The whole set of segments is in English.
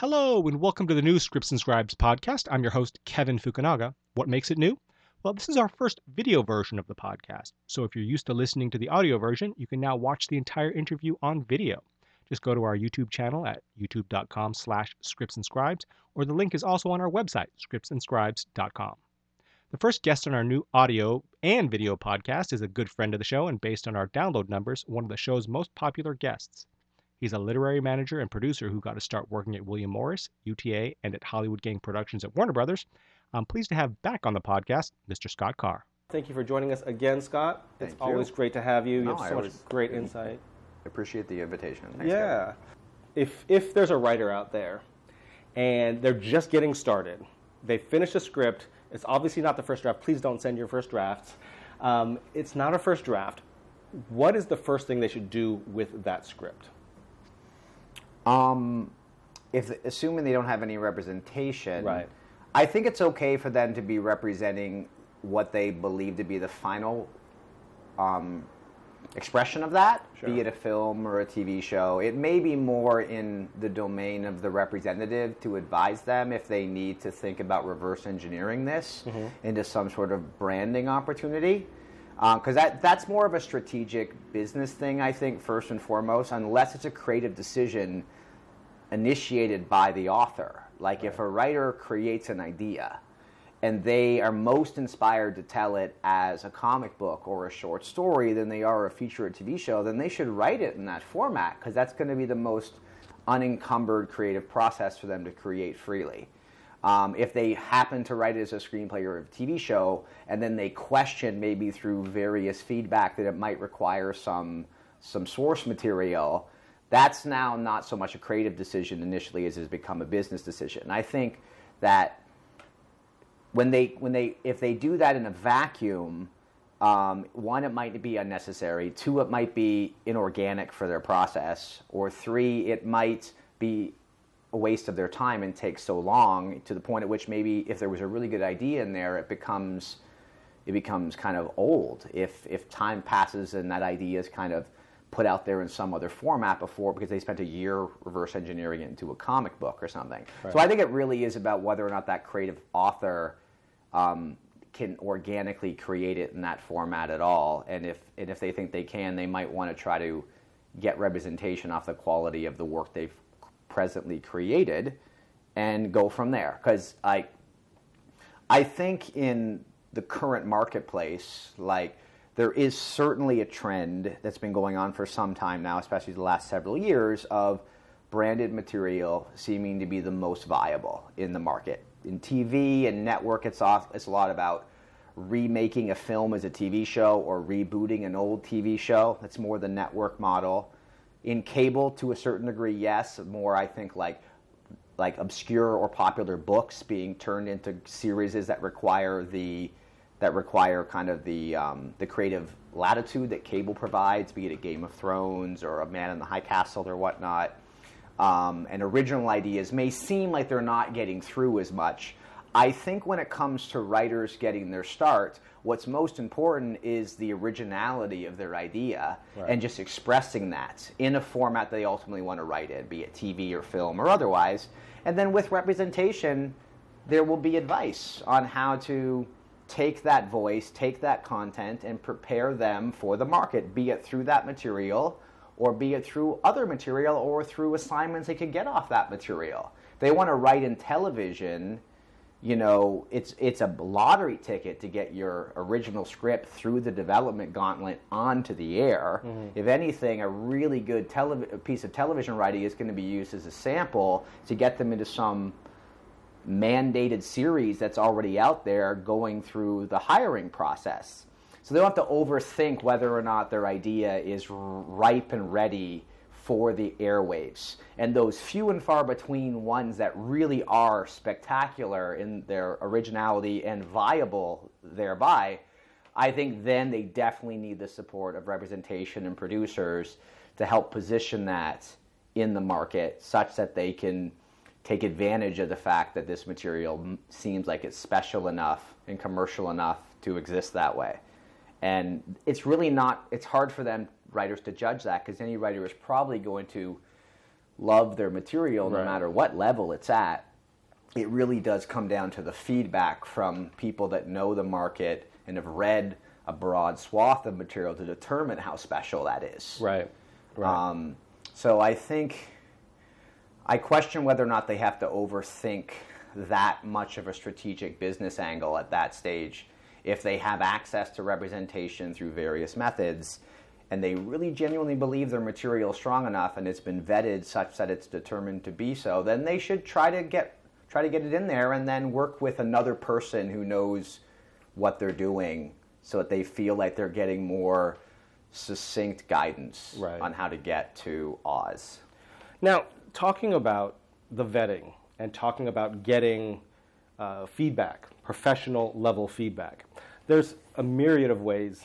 Hello, and welcome to the new Scripts and Scribes podcast. I'm your host, Kevin Fukunaga. What makes it new? Well, this is our first video version of the podcast. So if you're used to listening to the audio version, you can now watch the entire interview on video. Just go to our YouTube channel at youtube.com slash scripts and scribes, or the link is also on our website, scriptsandscribes.com. The first guest on our new audio and video podcast is a good friend of the show, and based on our download numbers, one of the show's most popular guests. He's a literary manager and producer who got to start working at William Morris, UTA, and at Hollywood Gang Productions at Warner Brothers. I'm pleased to have back on the podcast Mr. Scott Carr. Thank you for joining us again, Scott. It's you. always great to have you. You No, have so much always- great insight. I appreciate the invitation. Thanks, Yeah. If if there's a writer out there and they're just getting started, they finish a script. It's obviously not the first draft. Please don't send your first drafts. Um, it's not a first draft. What is the first thing they should do with that script? Um, if assuming they don't have any representation, Right. I think it's okay for them to be representing what they believe to be the final um, expression of that, Sure. be it a film or a TV show. It may be more in the domain of the representative to advise them if they need to think about reverse engineering this into some sort of branding opportunity. Because that, that's more of a strategic business thing, I think, first and foremost, unless it's a creative decision initiated by the author. Like if a writer creates an idea and they are most inspired to tell it as a comic book or a short story than they are a feature or TV show, then they should write it in that format because that's going to be the most unencumbered creative process for them to create freely. Um, if they happen to write it as a screenplay or a TV show, and then they question maybe through various feedback that it might require some some source material, that's now not so much a creative decision initially as has become a business decision. And I think that when they when they if they do that in a vacuum, um, one it might be unnecessary. Two, it might be inorganic for their process. Or three, it might be a waste of their time and take so long to the point at which maybe if there was a really good idea in there, it becomes it becomes kind of old if if time passes and that idea is kind of put out there in some other format before because they spent a year reverse engineering it into a comic book or something. So I think it really is about whether or not that creative author um, can organically create it in that format at all, and if and if they think they can, they might want to try to get representation off the quality of the work they've presently created and go from there. Because I I think in the current marketplace, like there is certainly a trend that's been going on for some time now, especially the last several years, of branded material seeming to be the most viable in the market. In TV and network, it's, off, it's a lot about remaking a film as a TV show or rebooting an old TV show. That's more the network model. In cable, to a certain degree, yes. More, I think, like like obscure or popular books being turned into series that require the that require kind of the um, the creative latitude that cable provides, be it a Game of Thrones or a Man in the High Castle or whatnot. Um, and original ideas may seem like they're not getting through as much. I think when it comes to writers getting their start, what's most important is the originality of their idea and just expressing that in a format they ultimately want to write in, be it TV or film or otherwise. And then with representation, there will be advice on how to take that voice, take that content, and prepare them for the market, be it through that material or be it through other material or through assignments they could get off that material. They want to write in television, you know, it's it's a lottery ticket to get your original script through the development gauntlet onto the air. Mm-hmm. If anything, a really good telev- piece of television writing is going to be used as a sample to get them into some mandated series that's already out there going through the hiring process. So they don't have to overthink whether or not their idea is ripe and ready for the airwaves. And those few and far between ones that really are spectacular in their originality and viable thereby, I think then they definitely need the support of representation and producers to help position that in the market such that they can take advantage of the fact that this material seems like it's special enough and commercial enough to exist that way. And it's really not, it's hard for them, writers, to judge that because any writer is probably going to love their material no Right. matter what level it's at. It really does come down to the feedback from people that know the market and have read a broad swath of material to determine how special that is. Right. Right. Um, so I think I question whether or not they have to overthink that much of a strategic business angle at that stage. If they have access to representation through various methods, and they really genuinely believe their material is strong enough and it's been vetted such that it's determined to be so, then they should try to get try to get it in there and then work with another person who knows what they're doing so that they feel like they're getting more succinct guidance Right. on how to get to Oz. Now, talking about the vetting and talking about getting uh, feedback, professional level feedback, there's a myriad of ways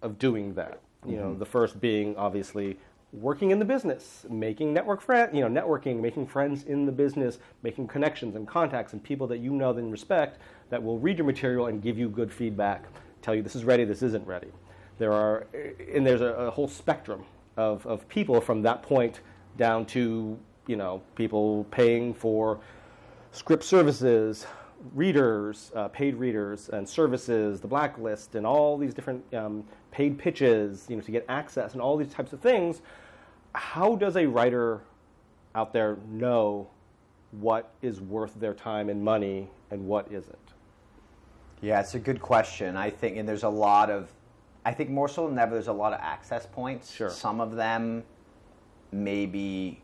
of doing that. You know, the first being obviously working in the business, making network friend, you know, networking, making friends in the business, making connections and contacts and people that you know and respect that will read your material and give you good feedback, tell you this is ready, this isn't ready. There are, and there's a, a whole spectrum of, of people from that point down to, you know, people paying for script services, readers, uh, paid readers, and services, the blacklist, and all these different um, paid pitches, you know, to get access, and all these types of things. How does a writer out there know what is worth their time and money and what isn't? Yeah, it's a good question. I think, and there's a lot of, I think more so than ever, there's a lot of access points. Sure. Some of them may be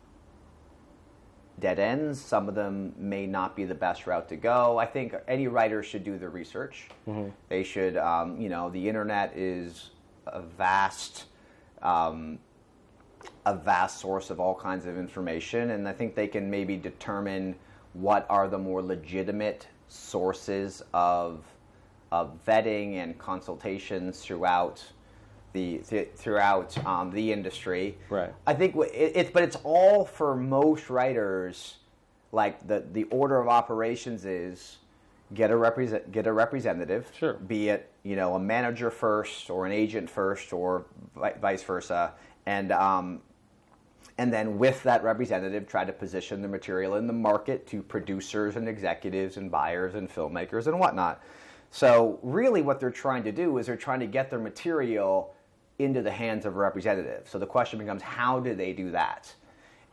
dead ends. Some of them may not be the best route to go. I think any writer should do their research. They should, um, you know, the internet is a vast. Um, a vast source of all kinds of information, and I think they can maybe determine what are the more legitimate sources of of vetting and consultations throughout the th- throughout um, the industry. Right. I think it, it's but it's all for most writers. Like the the order of operations is get a represent get a representative. Sure. Be it you know a manager first or an agent first or vi- vice versa, and um, and then with that representative try to position the material in the market to producers and executives and buyers and filmmakers and whatnot so really what they're trying to do is they're trying to get their material into the hands of a representative so the question becomes how do they do that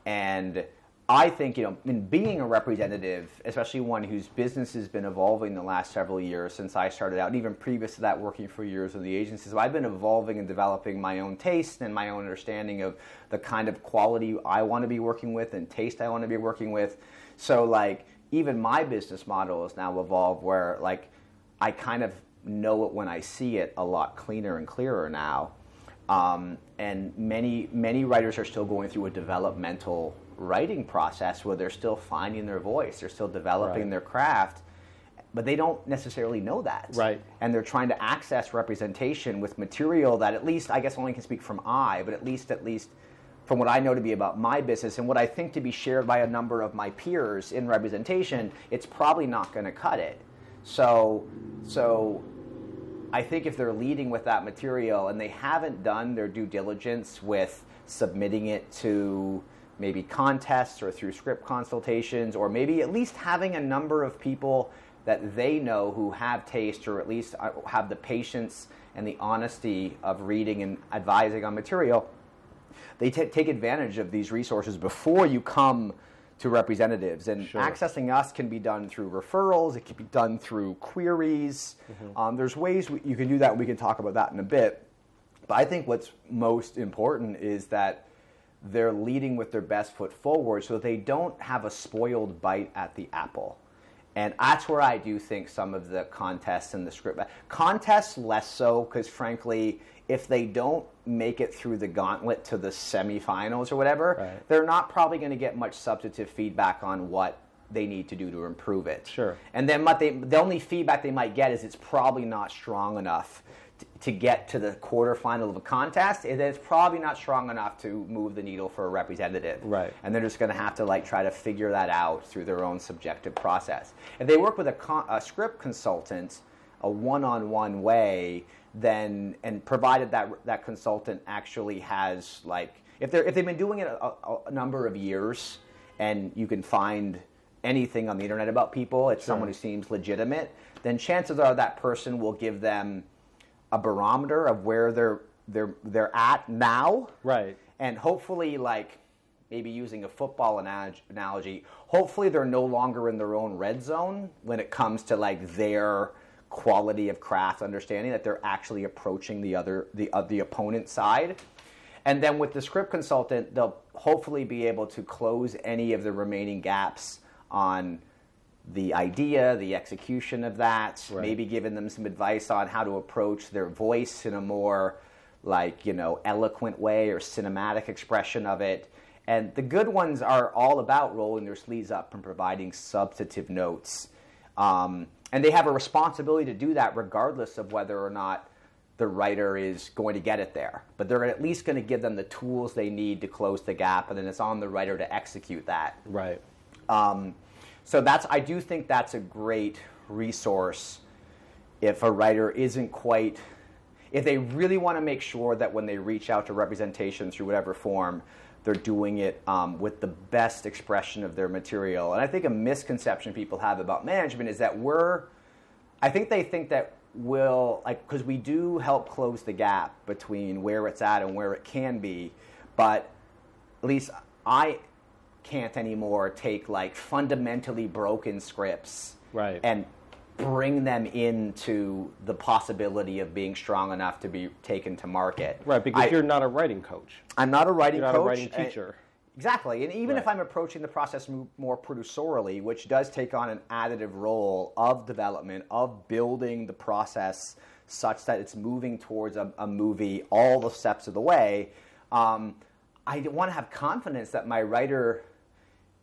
and I think you know, in being a representative, especially one whose business has been evolving the last several years since I started out, and even previous to that, working for years in the agencies, so I've been evolving and developing my own taste and my own understanding of the kind of quality I want to be working with and taste I want to be working with. So, like, even my business model has now evolved where, like, I kind of know it when I see it a lot cleaner and clearer now. Um, and many many writers are still going through a developmental writing process where they're still finding their voice, they're still developing Right. their craft, but they don't necessarily know that. Right. And they're trying to access representation with material that at least I guess only can speak from I, but at least at least from what I know to be about my business and what I think to be shared by a number of my peers in representation, it's probably not going to cut it. So so I think if they're leading with that material and they haven't done their due diligence with submitting it to maybe contests or through script consultations, or maybe at least having a number of people that they know who have taste or at least uh, have the patience and the honesty of reading and advising on material, they ta take advantage of these resources before you come to representatives. And Sure. accessing us can be done through referrals. It can be done through queries. Um, there's ways we, you can do that. We can talk about that in a bit. But I think what's most important is that they're leading with their best foot forward so they don't have a spoiled bite at the apple. And that's where I do think some of the contests and the script contests less so because frankly, if they don't make it through the gauntlet to the semifinals or whatever, Right. they're not probably going to get much substantive feedback on what they need to do to improve it. Sure. And then what they, the only feedback they might get is it's probably not strong enough to get to the quarterfinal of a contest, and it's probably not strong enough to move the needle for a representative. Right. And they're just going to have to like try to figure that out through their own subjective process. If they work with a, con- a script consultant, a one-on-one way, then and provided that that consultant actually has like if they're if they've been doing it a, a, a number of years, and you can find anything on the internet about people, it's someone who seems legitimate, then chances are that person will give them a barometer of where they're they're they're at now, Right. and hopefully like maybe using a football analogy hopefully they're no longer in their own red zone when it comes to like their quality of craft understanding that they're actually approaching the other the uh, the opponent side and then with the script consultant they'll hopefully be able to close any of the remaining gaps on the idea, the execution of that, Right. maybe giving them some advice on how to approach their voice in a more like, you know, eloquent way or cinematic expression of it. And the good ones are all about rolling their sleeves up and providing substantive notes. Um, and they have a responsibility to do that regardless of whether or not the writer is going to get it there. But they're at least going to give them the tools they need to close the gap, and then it's on the writer to execute that. Right. Um, so that's I do think that's a great resource if a writer isn't quite if they really want to make sure that when they reach out to representation through whatever form they're doing it um, with the best expression of their material and i think a misconception people have about management is that we're i think they think that we'll like because we do help close the gap between where it's at and where it can be but at least I can't anymore take like fundamentally broken scripts Right. and bring them into the possibility of being strong enough to be taken to market. Right, because I, you're not a writing coach. I'm not a writing You're not coach. a writing teacher. Exactly. And even if I'm approaching the process more producerially, which does take on an additive role of development, of building the process such that it's moving towards a, a movie all the steps of the way, um, I want to have confidence that my writer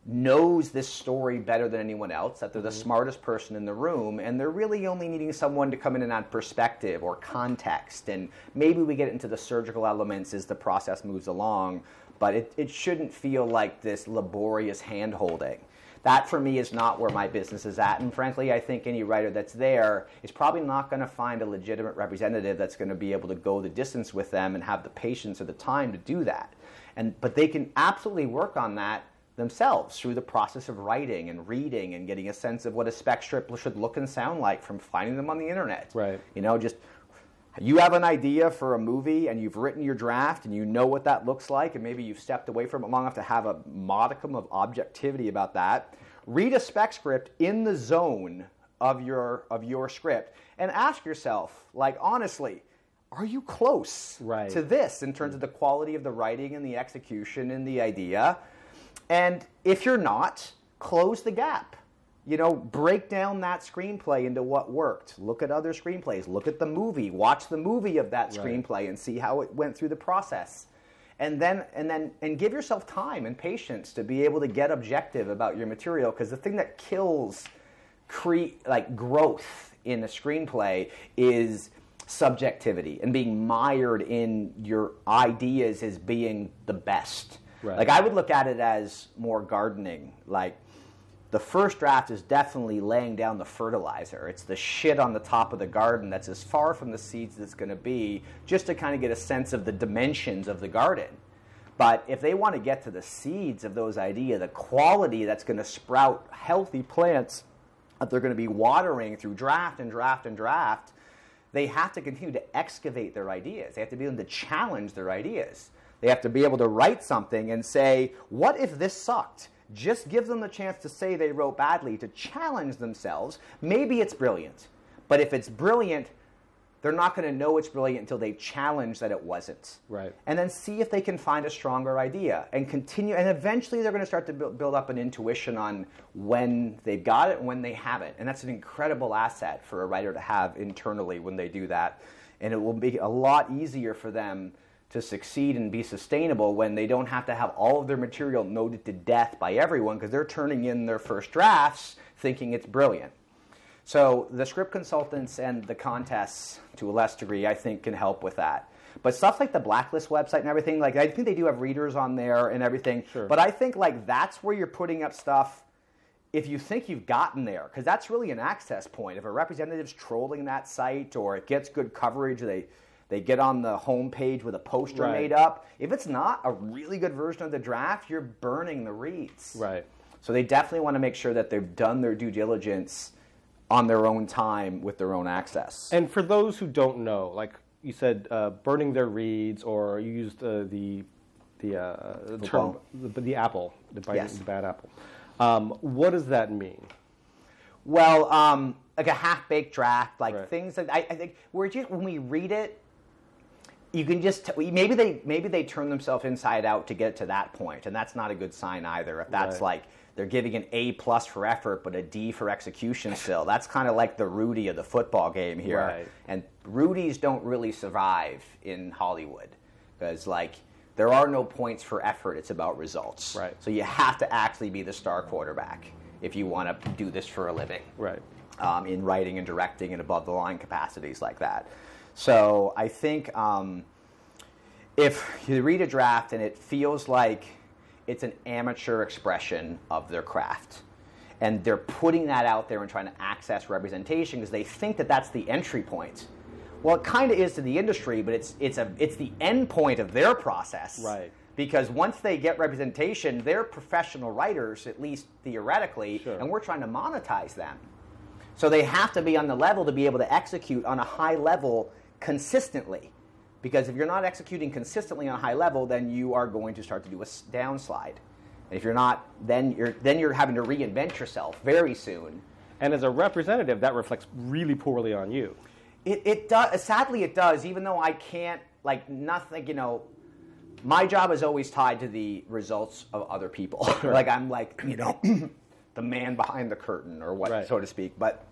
knows this story better than anyone else, that they're the mm-hmm. smartest person in the room, and they're really only needing someone to come in and add perspective or context. And maybe we get into the surgical elements as the process moves along, but it, it shouldn't feel like this laborious hand holding. That for me is not where my business is at. And frankly, I think any writer that's there is probably not going to find a legitimate representative that's going to be able to go the distance with them and have the patience or the time to do that. And, but they can absolutely work on that themselves through the process of writing and reading and getting a sense of what a spec script should look and sound like from finding them on the internet. Right. You know, just you have an idea for a movie and you've written your draft and you know what that looks like and maybe you've stepped away from it long enough to have a modicum of objectivity about that. Read a spec script in the zone of your of your script and ask yourself, like honestly, are you close Right. to this in terms of the quality of the writing and the execution and the idea? And if you're not, close the gap. You know, break down that screenplay into what worked. Look at other screenplays. Look at the movie. Watch the movie of that Right. screenplay and see how it went through the process. And then and then and give yourself time and patience to be able to get objective about your material because the thing that kills cre- like growth in a screenplay is subjectivity and being mired in your ideas as being the best. Right. Like I would look at it as more gardening. Like the first draft is definitely laying down the fertilizer. It's the shit on the top of the garden that's as far from the seeds as it's going to be, just to kind of get a sense of the dimensions of the garden. But if they want to get to the seeds of those ideas, the quality that's going to sprout healthy plants that they're going to be watering through draft and draft and draft, they have to continue to excavate their ideas. They have to be able to challenge their ideas. They have to be able to write something and say, what if this sucked? Just give them the chance to say they wrote badly, to challenge themselves. Maybe it's brilliant. But if it's brilliant, they're not going to know it's brilliant until they challenge that it wasn't. Right. And then see if they can find a stronger idea and continue. And eventually they're going to start to build, build up an intuition on when they've got it and when they haven't. And that's an incredible asset for a writer to have internally when they do that. And it will be a lot easier for them to succeed and be sustainable when they don't have to have all of their material noted to death by everyone because they're turning in their first drafts thinking it's brilliant. So the script consultants and the contests, to a less degree, I think can help with that. But stuff like the blacklist website and everything, like I think they do have readers on there and everything. Sure. But I think like that's where you're putting up stuff if you think you've gotten there, because that's really an access point. If a representative's trolling that site or it gets good coverage, they They get on the homepage with a poster Right. made up. If it's not a really good version of the draft, you're burning the reads. Right. So they definitely want to make sure that they've done their due diligence on their own time with their own access. And for those who don't know, like you said, uh, burning their reads, or you used uh, the the uh, the term the, the apple, the, bite, Yes. the bad apple. Um, what does that mean? Well, um, like a half-baked draft, like Right. things that I, I think we're just when we read it, you can just t- maybe they maybe they turn themselves inside out to get to that point, and that's not a good sign either. If that's Right. like they're giving an A plus for effort, but a D for execution still, that's kind of like the Rudy of the football game here. Right. And Rudies don't really survive in Hollywood because like. There are no points for effort. It's about results. Right. So you have to actually be the star quarterback if you want to do this for a living Right. um, in writing and directing and above the line capacities like that. So I think um, if you read a draft and it feels like it's an amateur expression of their craft, and they're putting that out there and trying to access representation because they think that that's the entry point. Well, it kind of is to the industry, but it's it's a it's the end point of their process. Right. Because once they get representation, they're professional writers, at least theoretically, Sure. and we're trying to monetize them. So they have to be on the level to be able to execute on a high level consistently. Because if you're not executing consistently on a high level, then you are going to start to do a downslide. And if you're not, then you're then you're having to reinvent yourself very soon. And as a representative, that reflects really poorly on you. It, it does. Sadly, it does. Even though I can't, like, nothing. You know, my job is always tied to the results of other people. like I'm like, you know, the man behind the curtain, or what, Right. so to speak. But,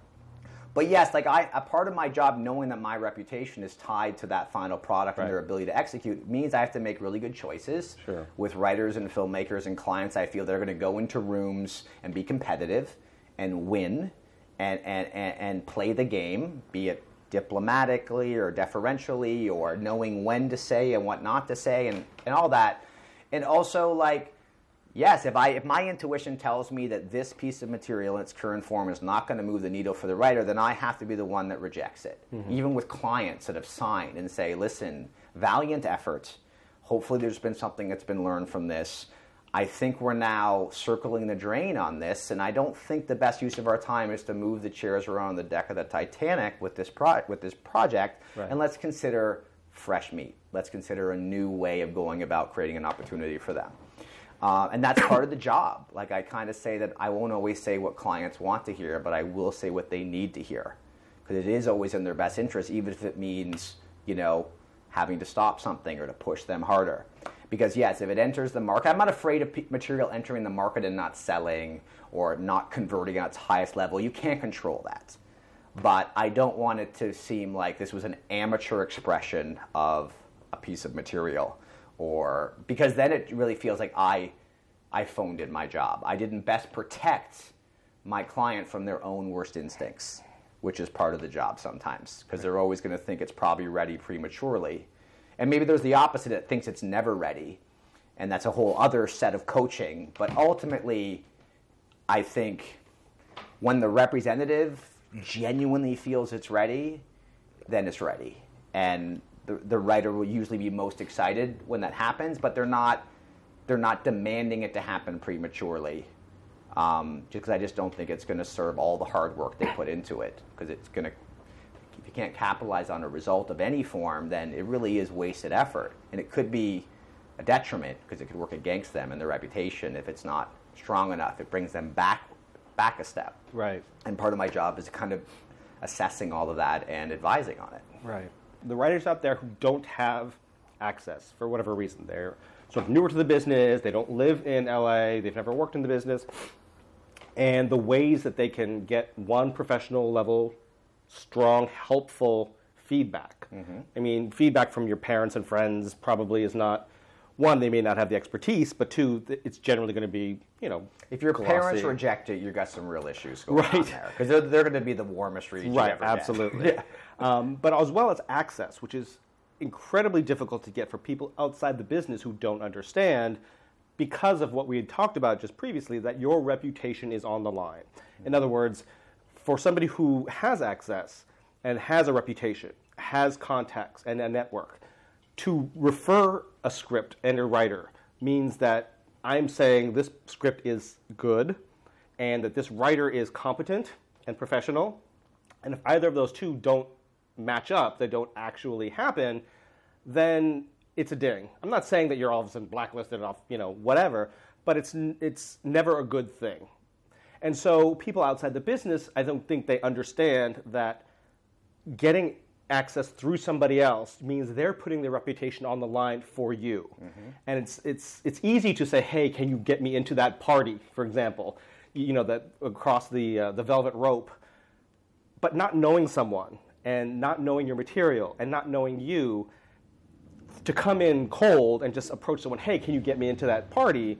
but yes, like I, a part of my job, knowing that my reputation is tied to that final product Right. and their ability to execute, means I have to make really good choices Sure. with writers and filmmakers and clients. I feel they're going to go into rooms and be competitive and win and, and, and, and play the game, be it diplomatically or deferentially or knowing when to say and what not to say and, and all that. And also like yes, if I if my intuition tells me that this piece of material in its current form is not going to move the needle for the writer, then I have to be the one that rejects it. Mm-hmm. Even with clients that have signed and say, listen, valiant effort. Hopefully there's been something that's been learned from this. I think we're now circling the drain on this, and I don't think the best use of our time is to move the chairs around the deck of the Titanic with this pro- with this project. Right. And let's consider fresh meat. Let's consider a new way of going about creating an opportunity for them. Uh, and that's part of the job. Like I kind of say that I won't always say what clients want to hear, but I will say what they need to hear, because it is always in their best interest, even if it means you know having to stop something or to push them harder. Because yes, if it enters the market, I'm not afraid of material entering the market and not selling or not converting at its highest level. You can't control that but I don't want it to seem like this was an amateur expression of a piece of material or because then it really feels like I I phoned in my job. I didn't best protect my client from their own worst instincts, which is part of the job sometimes because they're always going to think it's probably ready prematurely. And maybe there's the opposite that thinks it's never ready. And that's a whole other set of coaching, but ultimately I think when the representative genuinely feels it's ready, then it's ready. And the, the writer will usually be most excited when that happens, but they're not they're not demanding it to happen prematurely. Um, just because I just don't think it's going to serve all the hard work they put into it. Because it's going to, if you can't capitalize on a result of any form, then it really is wasted effort, and it could be a detriment because it could work against them and their reputation if it's not strong enough. It brings them back back a step. Right. And part of my job is kind of assessing all of that and advising on it. Right. The writers out there who don't have access for whatever reason, they're sort of newer to the business, they don't live in LA, they've never worked in the business, and the ways that they can get one professional level, strong, helpful feedback. Mm-hmm. I mean, feedback from your parents and friends probably is not. One, they may not have the expertise, but two, it's generally going to be, you know, If your glossy. parents reject it, you've got some real issues going on Right. there because they're, they're going to be the warmest you right ever get. um, but as well as access which is incredibly difficult to get for people outside the business who don't understand because of what we had talked about just previously that your reputation is on the line in other words for somebody who has access and has a reputation has contacts and a network. To refer a script and a writer means that I'm saying this script is good and that this writer is competent and professional. And if either of those two don't match up, they don't actually happen, then it's a ding. I'm not saying that you're all of a sudden blacklisted off, you know, whatever, but it's it's never a good thing. And so people outside the business, I don't think they understand that getting access through somebody else means they're putting their reputation on the line for you. Mm-hmm. And it's it's it's easy to say, "Hey, can you get me into that party?" for example, you know, that across the uh, the velvet rope. But not knowing someone and not knowing your material and not knowing you to come in cold and just approach someone, "Hey, can you get me into that party?"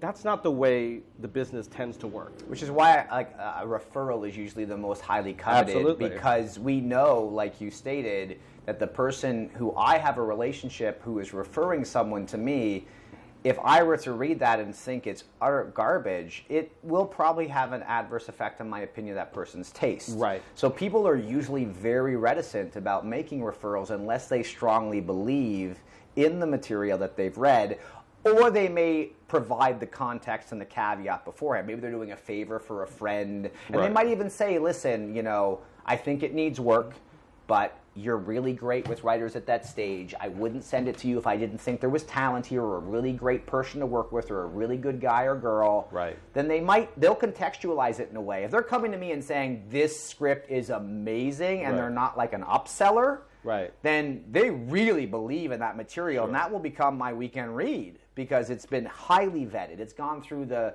that's not the way the business tends to work. Which is why like a referral is usually the most highly coveted Absolutely. because we know, like you stated, that the person who I have a relationship who is referring someone to me, if I were to read that and think it's utter garbage, it will probably have an adverse effect on my opinion of that person's taste. Right. So people are usually very reticent about making referrals unless they strongly believe in the material that they've read or they may provide the context and the caveat beforehand. Maybe they're doing a favor for a friend, and right. they might even say, "Listen, you know, I think it needs work, but you're really great with writers at that stage. I wouldn't send it to you if I didn't think there was talent here, or a really great person to work with, or a really good guy or girl." Right. Then they might they'll contextualize it in a way. If they're coming to me and saying this script is amazing, and right. they're not like an upseller. Right. Then they really believe in that material, sure. and that will become my weekend read because it's been highly vetted. It's gone through the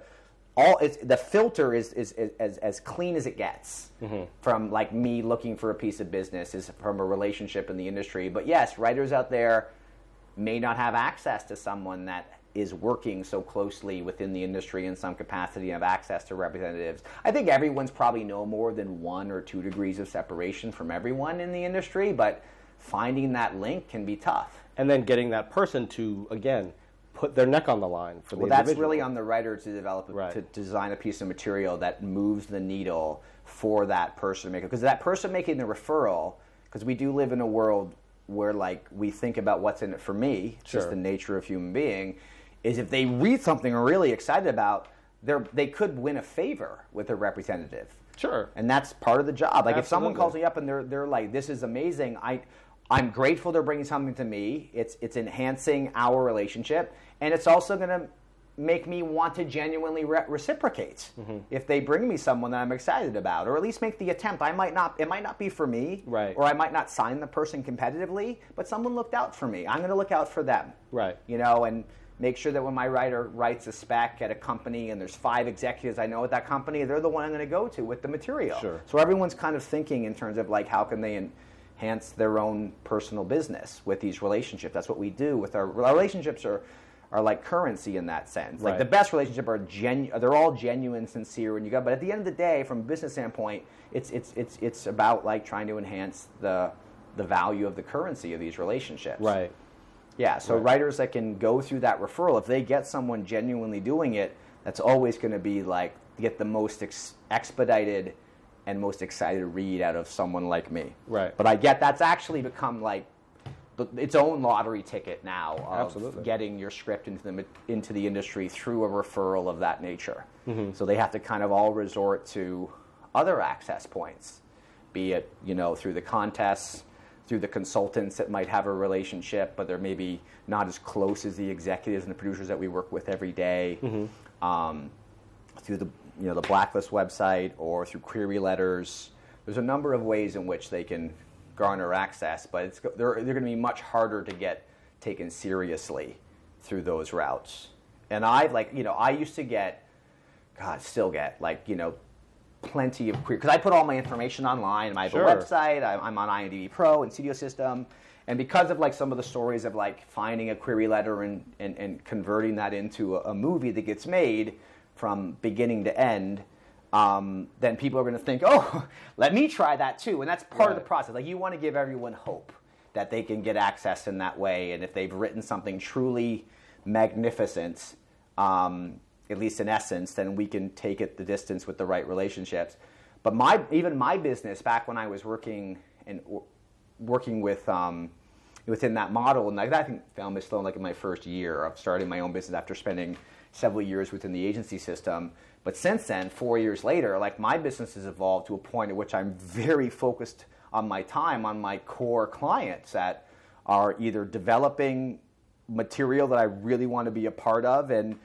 all it's, the filter is, is, is, as, as clean as it gets mm-hmm. from like me looking for a piece of business is from a relationship in the industry. But yes writers out there may not have access to someone that is working so closely within the industry in some capacity and have access to representatives. I think everyone's probably no more than one or two degrees of separation from everyone in the industry but finding that link can be tough. And then getting that person to again put their neck on the line for the well that's really on the writer to develop right. to design a piece of material that moves the needle for that person maker because that person making the referral because we do live in a world where like we think about what's in it for me sure. just the nature of human being is if they read something they're really excited about they they could win a favor with a representative sure and that's part of the job like Absolutely. if someone calls me up and they're they're like this is amazing i I'm grateful they're bringing something to me. It's it's enhancing our relationship, and it's also going to make me want to genuinely re- reciprocate mm-hmm. if they bring me someone that I'm excited about, or at least make the attempt. I might not. It might not be for me, right? Or I might not sign the person competitively, but someone looked out for me. I'm going to look out for them, right? You know, and make sure that when my writer writes a spec at a company and there's five executives I know at that company, they're the one I'm going to go to with the material. Sure. So everyone's kind of thinking in terms of like how can they. Enhance their own personal business with these relationships. That's what we do with our, our relationships are are like currency in that sense. Like right. the best relationship are genu- they're all genuine, sincere, and you go. But at the end of the day, from a business standpoint, it's it's it's it's about like trying to enhance the the value of the currency of these relationships. Right. Yeah. So right. writers that can go through that referral, if they get someone genuinely doing it, that's always going to be like get the most ex- expedited and most excited read out of someone like me. Right. But I get that's actually become like the, its own lottery ticket now of Absolutely. getting your script into the into the industry through a referral of that nature. Mm-hmm. So they have to kind of all resort to other access points, be it you know through the contests, through the consultants that might have a relationship, but they're maybe not as close as the executives and the producers that we work with every day. Mm-hmm. Um, through the you know the blacklist website or through query letters. There's a number of ways in which they can garner access, but it's, they're, they're going to be much harder to get taken seriously through those routes. And I like you know I used to get, God, still get like you know plenty of query because I put all my information online. I have sure. a website. I'm, I'm on IMDb Pro and Studio System. And because of like some of the stories of like finding a query letter and, and, and converting that into a, a movie that gets made, from beginning to end, um, then people are going to think, oh, let me try that too. And that's part right. of the process. Like you want to give everyone hope that they can get access in that way. And if they've written something truly magnificent, um, at least in essence, then we can take it the distance with the right relationships. But my even my business back when I was working in working with um, within that model, and I, I think found this like in my first year of starting my own business after spending several years within the agency system. But since then, four years later, like my business has evolved to a point at which I'm very focused on my time on my core clients that are either developing material that I really want to be a part of and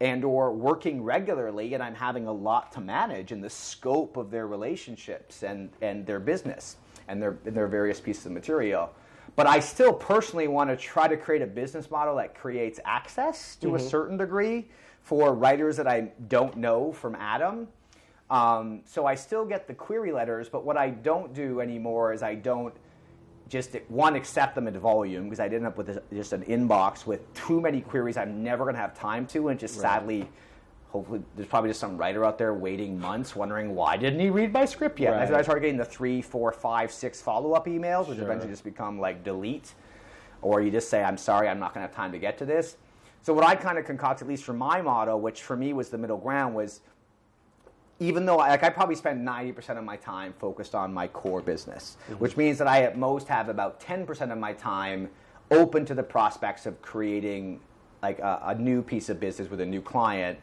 and or working regularly and I'm having a lot to manage in the scope of their relationships and, and their business and their, and their various pieces of material. But I still personally want to try to create a business model that creates access to mm-hmm. a certain degree for writers that I don't know from Adam. Um, so I still get the query letters, but what I don't do anymore is I don't just one accept them at volume because I'd end up with just an inbox with too many queries I'm never going to have time to, and just right. sadly, hopefully, there's probably just some writer out there waiting months, wondering why didn't he read my script yet? Right. I started getting the three, four, five, six follow up emails, which sure. eventually just become like delete, or you just say, I'm sorry, I'm not going to have time to get to this. So what I kind of concocted at least for my model, which for me was the middle ground, was even though like I probably spend 90% of my time focused on my core business, mm-hmm. which means that I at most have about 10% of my time open to the prospects of creating like a, a new piece of business with a new client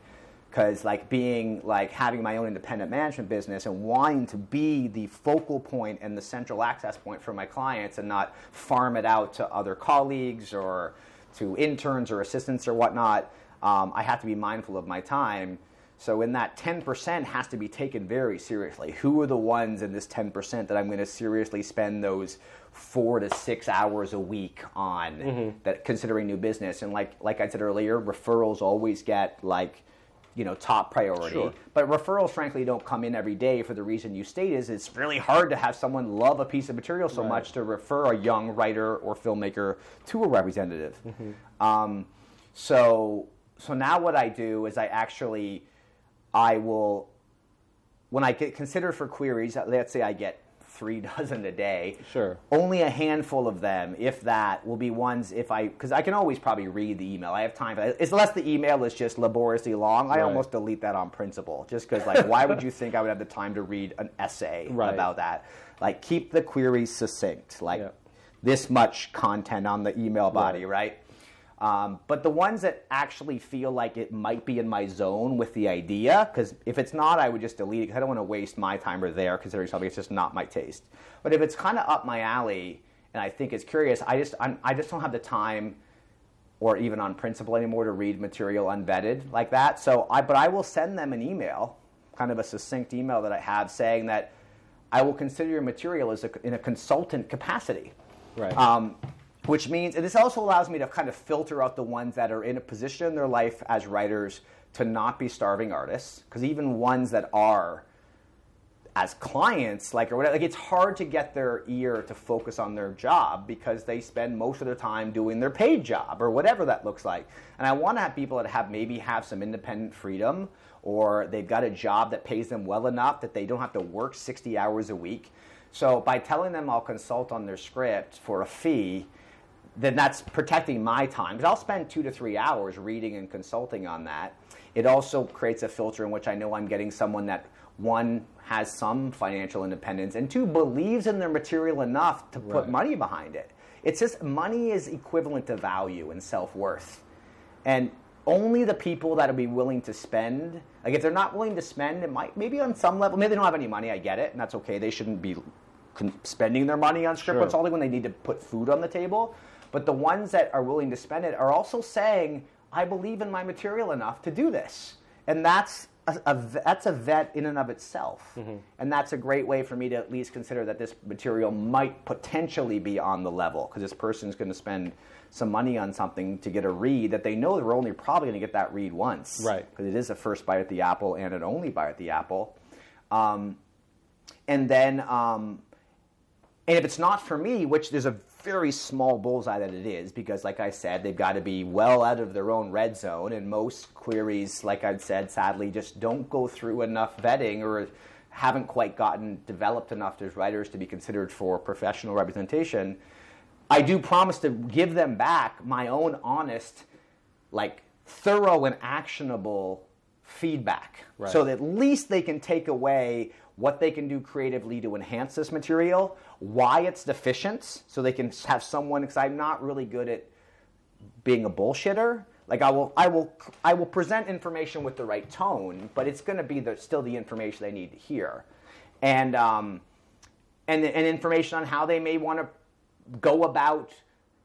because like being like having my own independent management business and wanting to be the focal point and the central access point for my clients and not farm it out to other colleagues or to interns or assistants or whatnot um, i have to be mindful of my time so in that 10% has to be taken very seriously. Who are the ones in this 10% that I'm going to seriously spend those four to six hours a week on mm-hmm. that considering new business? And like like I said earlier, referrals always get like you know top priority. Sure. But referrals, frankly, don't come in every day for the reason you state is it's really hard to have someone love a piece of material so right. much to refer a young writer or filmmaker to a representative. Mm-hmm. Um, so so now what I do is I actually I will, when I get considered for queries, let's say I get three dozen a day. Sure. Only a handful of them, if that, will be ones if I because I can always probably read the email. I have time. It's less the email is just laboriously long. I right. almost delete that on principle, just because like why would you think I would have the time to read an essay right. about that? Like keep the queries succinct. Like yeah. this much content on the email body, right? Um, but the ones that actually feel like it might be in my zone with the idea, because if it's not, I would just delete it because I don't want to waste my time or there considering something it's just not my taste. But if it's kind of up my alley and I think it's curious, I just I'm, I just don't have the time or even on principle anymore to read material unvetted like that. So I but I will send them an email, kind of a succinct email that I have saying that I will consider your material as a, in a consultant capacity. Right. Um, which means, and this also allows me to kind of filter out the ones that are in a position in their life as writers to not be starving artists, because even ones that are as clients, like or whatever, like it's hard to get their ear to focus on their job because they spend most of their time doing their paid job or whatever that looks like. And I want to have people that have maybe have some independent freedom or they've got a job that pays them well enough that they don't have to work 60 hours a week. So by telling them I'll consult on their script for a fee, then that's protecting my time because I'll spend two to three hours reading and consulting on that. It also creates a filter in which I know I'm getting someone that one has some financial independence and two believes in their material enough to put right. money behind it. It's just money is equivalent to value and self worth. And only the people that will be willing to spend, like if they're not willing to spend, it might maybe on some level, maybe they don't have any money, I get it, and that's okay. They shouldn't be spending their money on script sure. consulting when they need to put food on the table. But the ones that are willing to spend it are also saying, I believe in my material enough to do this. And that's a, a that's a vet in and of itself. Mm-hmm. And that's a great way for me to at least consider that this material might potentially be on the level because this person's going to spend some money on something to get a read that they know they're only probably going to get that read once. Right. Because it is a first bite at the apple and an only bite at the apple. Um, and then, um, and if it's not for me, which there's a very small bullseye that it is because, like I said, they've got to be well out of their own red zone. And most queries, like I've said, sadly, just don't go through enough vetting or haven't quite gotten developed enough as writers to be considered for professional representation. I do promise to give them back my own honest, like thorough and actionable feedback. Right. So that at least they can take away what they can do creatively to enhance this material, why it's deficient, so they can have someone, because I'm not really good at being a bullshitter. Like I will, I will, I will present information with the right tone, but it's going to be the, still the information they need to hear, and um, and and information on how they may want to go about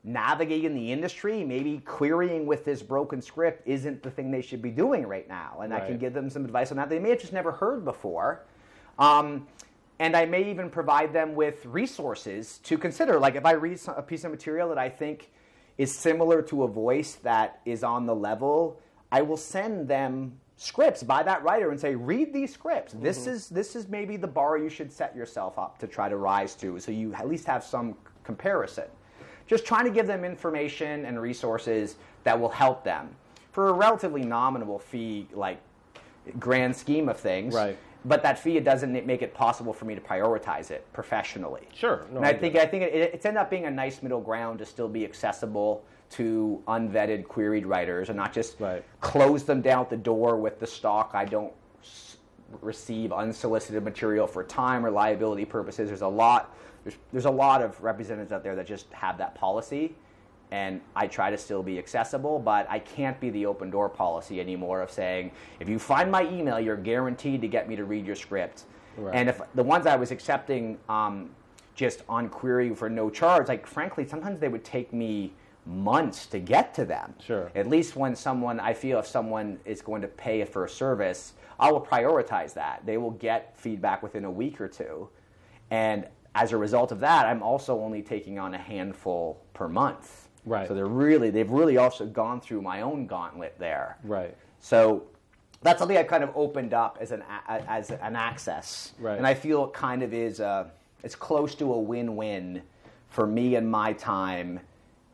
navigating the industry. Maybe querying with this broken script isn't the thing they should be doing right now, and I can give them some advice on that they may have just never heard before. Um, and I may even provide them with resources to consider. Like if I read a piece of material that I think is similar to a voice that is on the level, I will send them scripts by that writer and say, read these scripts. This is this is maybe the bar you should set yourself up to try to rise to, so you at least have some comparison. Just trying to give them information and resources that will help them for a relatively nominal fee, like grand scheme of things. Right. But that fee doesn't make it possible for me to prioritize it professionally. Sure. No, and I I think. I think it, it's ended up being a nice middle ground to still be accessible to unvetted queried writers and not just Right. close them down at the door with the stock. I don't s- receive unsolicited material for time or liability purposes. There's a lot. There's, there's a lot of representatives out there that just have that policy, and I try to still be accessible, but I can't be the open door policy anymore of saying if you find my email, you're guaranteed to get me to read your script. Right. And if the ones I was accepting um, just on query for no charge, like frankly, sometimes they would take me months to get to them. Sure. At least when someone, I feel if someone is going to pay for a service, I will prioritize that. They will get feedback within a week or two. And as a result of that, I'm also only taking on a handful per month. Right. So they're really, they've really also gone through my own gauntlet there. Right. So that's something I kind of opened up as an as an access, Right. and I feel it kind of is a, it's close to a win-win for me and my time.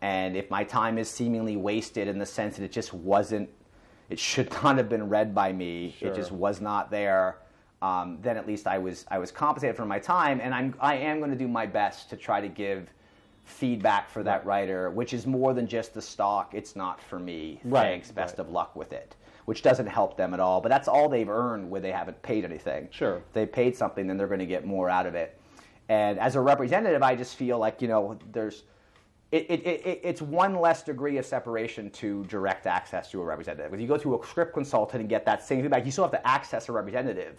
And if my time is seemingly wasted in the sense that it just wasn't, it should not have been read by me. Sure. It just was not there. Um, then at least I was I was compensated for my time, and I'm I am going to do my best to try to give feedback for that writer, which is more than just the stock. It's not for me. Right, Thanks. Best right. of luck with it. Which doesn't help them at all. But that's all they've earned where they haven't paid anything. Sure. If they paid something, then they're going to get more out of it. And as a representative, I just feel like you know there's. It, it, it, it's one less degree of separation to direct access to a representative. If you go to a script consultant and get that same feedback, you still have to access a representative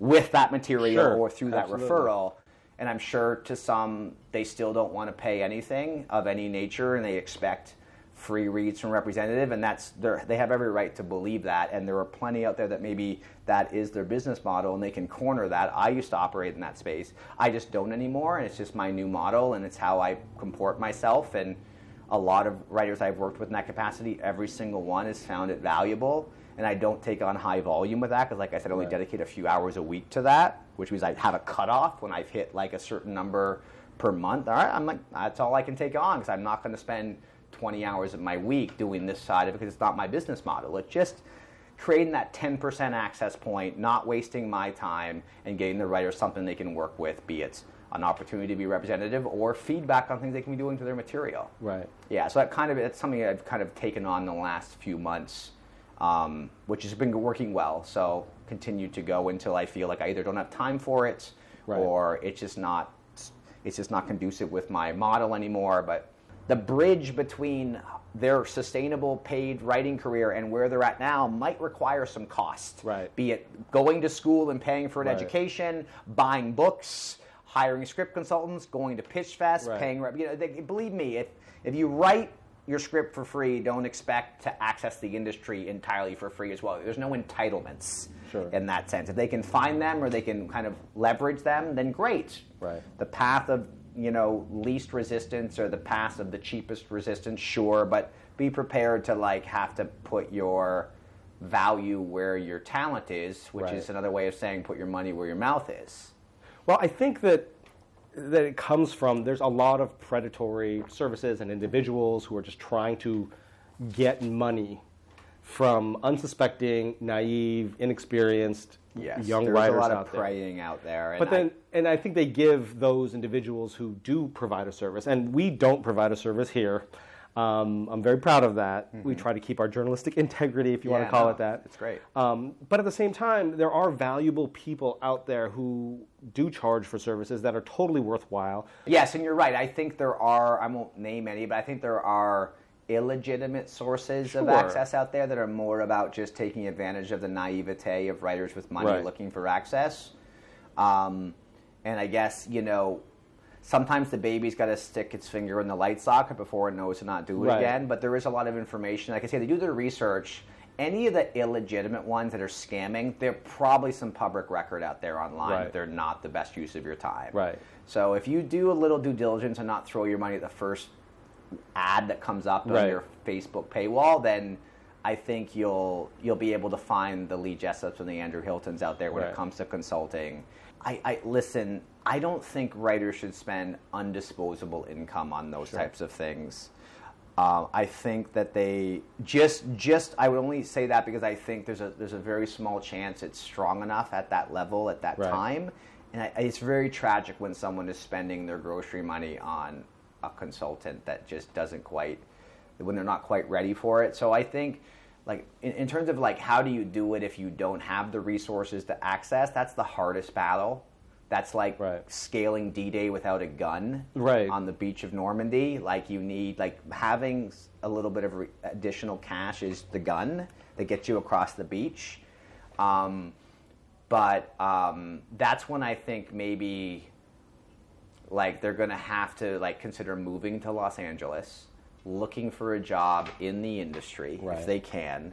with that material Sure, or through that absolutely. referral. And I'm sure to some, they still don't want to pay anything of any nature, and they expect free reads from representative, and that's they have every right to believe that. And there are plenty out there that maybe that is their business model, and they can corner that. I used to operate in that space. I just don't anymore, and it's just my new model, and it's how I comport myself. And a lot of writers I've worked with in that capacity, every single one has found it valuable. And I don't take on high volume with that because, like I said, I only Right. dedicate a few hours a week to that, which means I have a cutoff when I've hit like a certain number per month. All right, I'm like, that's all I can take on because I'm not going to spend 20 hours of my week doing this side of it because it's not my business model. It's just creating that 10% access point, not wasting my time, and getting the writer something they can work with, be it an opportunity to be representative or feedback on things they can be doing to their material. Right. Yeah, so that kind of it's something I've kind of taken on the last few months, um, which has been working well. So continue to go until I feel like I either don't have time for it, Right. or it's just not it's just not conducive with my model anymore. But the bridge between their sustainable paid writing career and where they're at now might require some cost. Right. Be it going to school and paying for an Right. education, buying books, hiring script consultants, going to Pitch Fest, Right. paying rep- you know, they, believe me, if if you write your script for free, don't expect to access the industry entirely for free as well. There's no entitlements Sure. in that sense. If they can find them or they can kind of leverage them, then great. Right. The path of you know least resistance or the path of the cheapest resistance, sure, but be prepared to like have to put your value where your talent is, which Right. is another way of saying put your money where your mouth is. Well, I think that that it comes from there's a lot of predatory services and individuals who are just trying to get money from unsuspecting, naive, inexperienced young there's writers a lot out of there. praying out there. But and I- then, and I think they give those individuals who do provide a service, and we don't provide a service here. Um, I'm very proud of that. We try to keep our journalistic integrity, if you want Mm-hmm. To call no, it that. it's great. Um, but at the same time, there are valuable people out there who do charge for services that are totally worthwhile. Yes, and you're right. I think there are, I won't name any, but I think there are illegitimate sources of access out there that are more about just taking advantage of the naivete of writers with money Right. looking for access. Um, and I guess, you know, sometimes the baby's got to stick its finger in the light socket before it knows to not do it Right. again. But there is a lot of information. Like I say, they do their research. Any of the illegitimate ones that are scamming, there's probably some public record out there online Right. they're not the best use of your time. Right. So if you do a little due diligence and not throw your money at the first ad that comes up on your Facebook paywall, then I think you'll you'll be able to find the Lee Jessups and the Andrew Hiltons out there when Right. it comes to consulting. I, I listen. I don't think writers should spend undisposable income on those types of things. Um, I think that they just just I would only say that because I think there's a there's a very small chance it's strong enough at that level at that Right. time, and I, it's very tragic when someone is spending their grocery money on a consultant that just doesn't quite when they're not quite ready for it. So I think like in, in terms of like how do you do it if you don't have the resources to access, that's the hardest battle. That's like Right. scaling D-Day without a gun Right. on the beach of Normandy. Like you need like having a little bit of re- additional cash is the gun that gets you across the beach. Um, but um, that's when I think maybe like they're going to have to like consider moving to Los Angeles, looking for a job in the industry Right. if they can,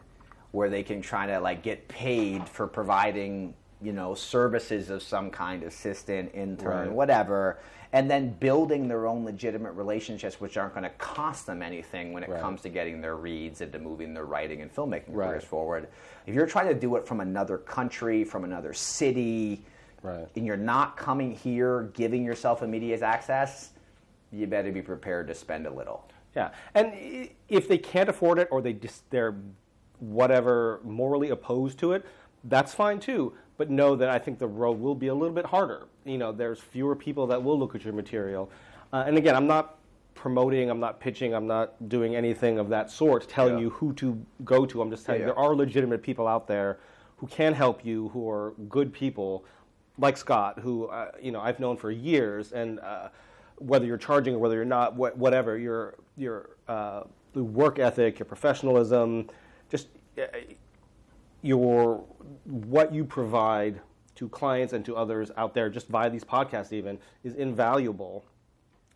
where they can try to like get paid for providing you know services of some kind, assistant, intern, Right. whatever, and then building their own legitimate relationships, which aren't going to cost them anything when it Right. comes to getting their reads and to moving their writing and filmmaking Right. careers forward. If you're trying to do it from another country, from another city, Right. and you're not coming here giving yourself immediate access, you better be prepared to spend a little. Yeah, and if they can't afford it or they just they're whatever morally opposed to it, that's fine too. But know that I think the road will be a little bit harder. You know, there's fewer people that will look at your material. Uh, and again, I'm not promoting, I'm not pitching, I'm not doing anything of that sort, telling Yeah. you who to go to. I'm just telling Yeah, you there are legitimate people out there who can help you, who are good people, like Scott, who uh, you know I've known for years, and uh, whether you're charging or whether you're not, wh- whatever your your uh, work ethic, your professionalism, just uh, your what you provide to clients and to others out there, just via these podcasts, even is invaluable.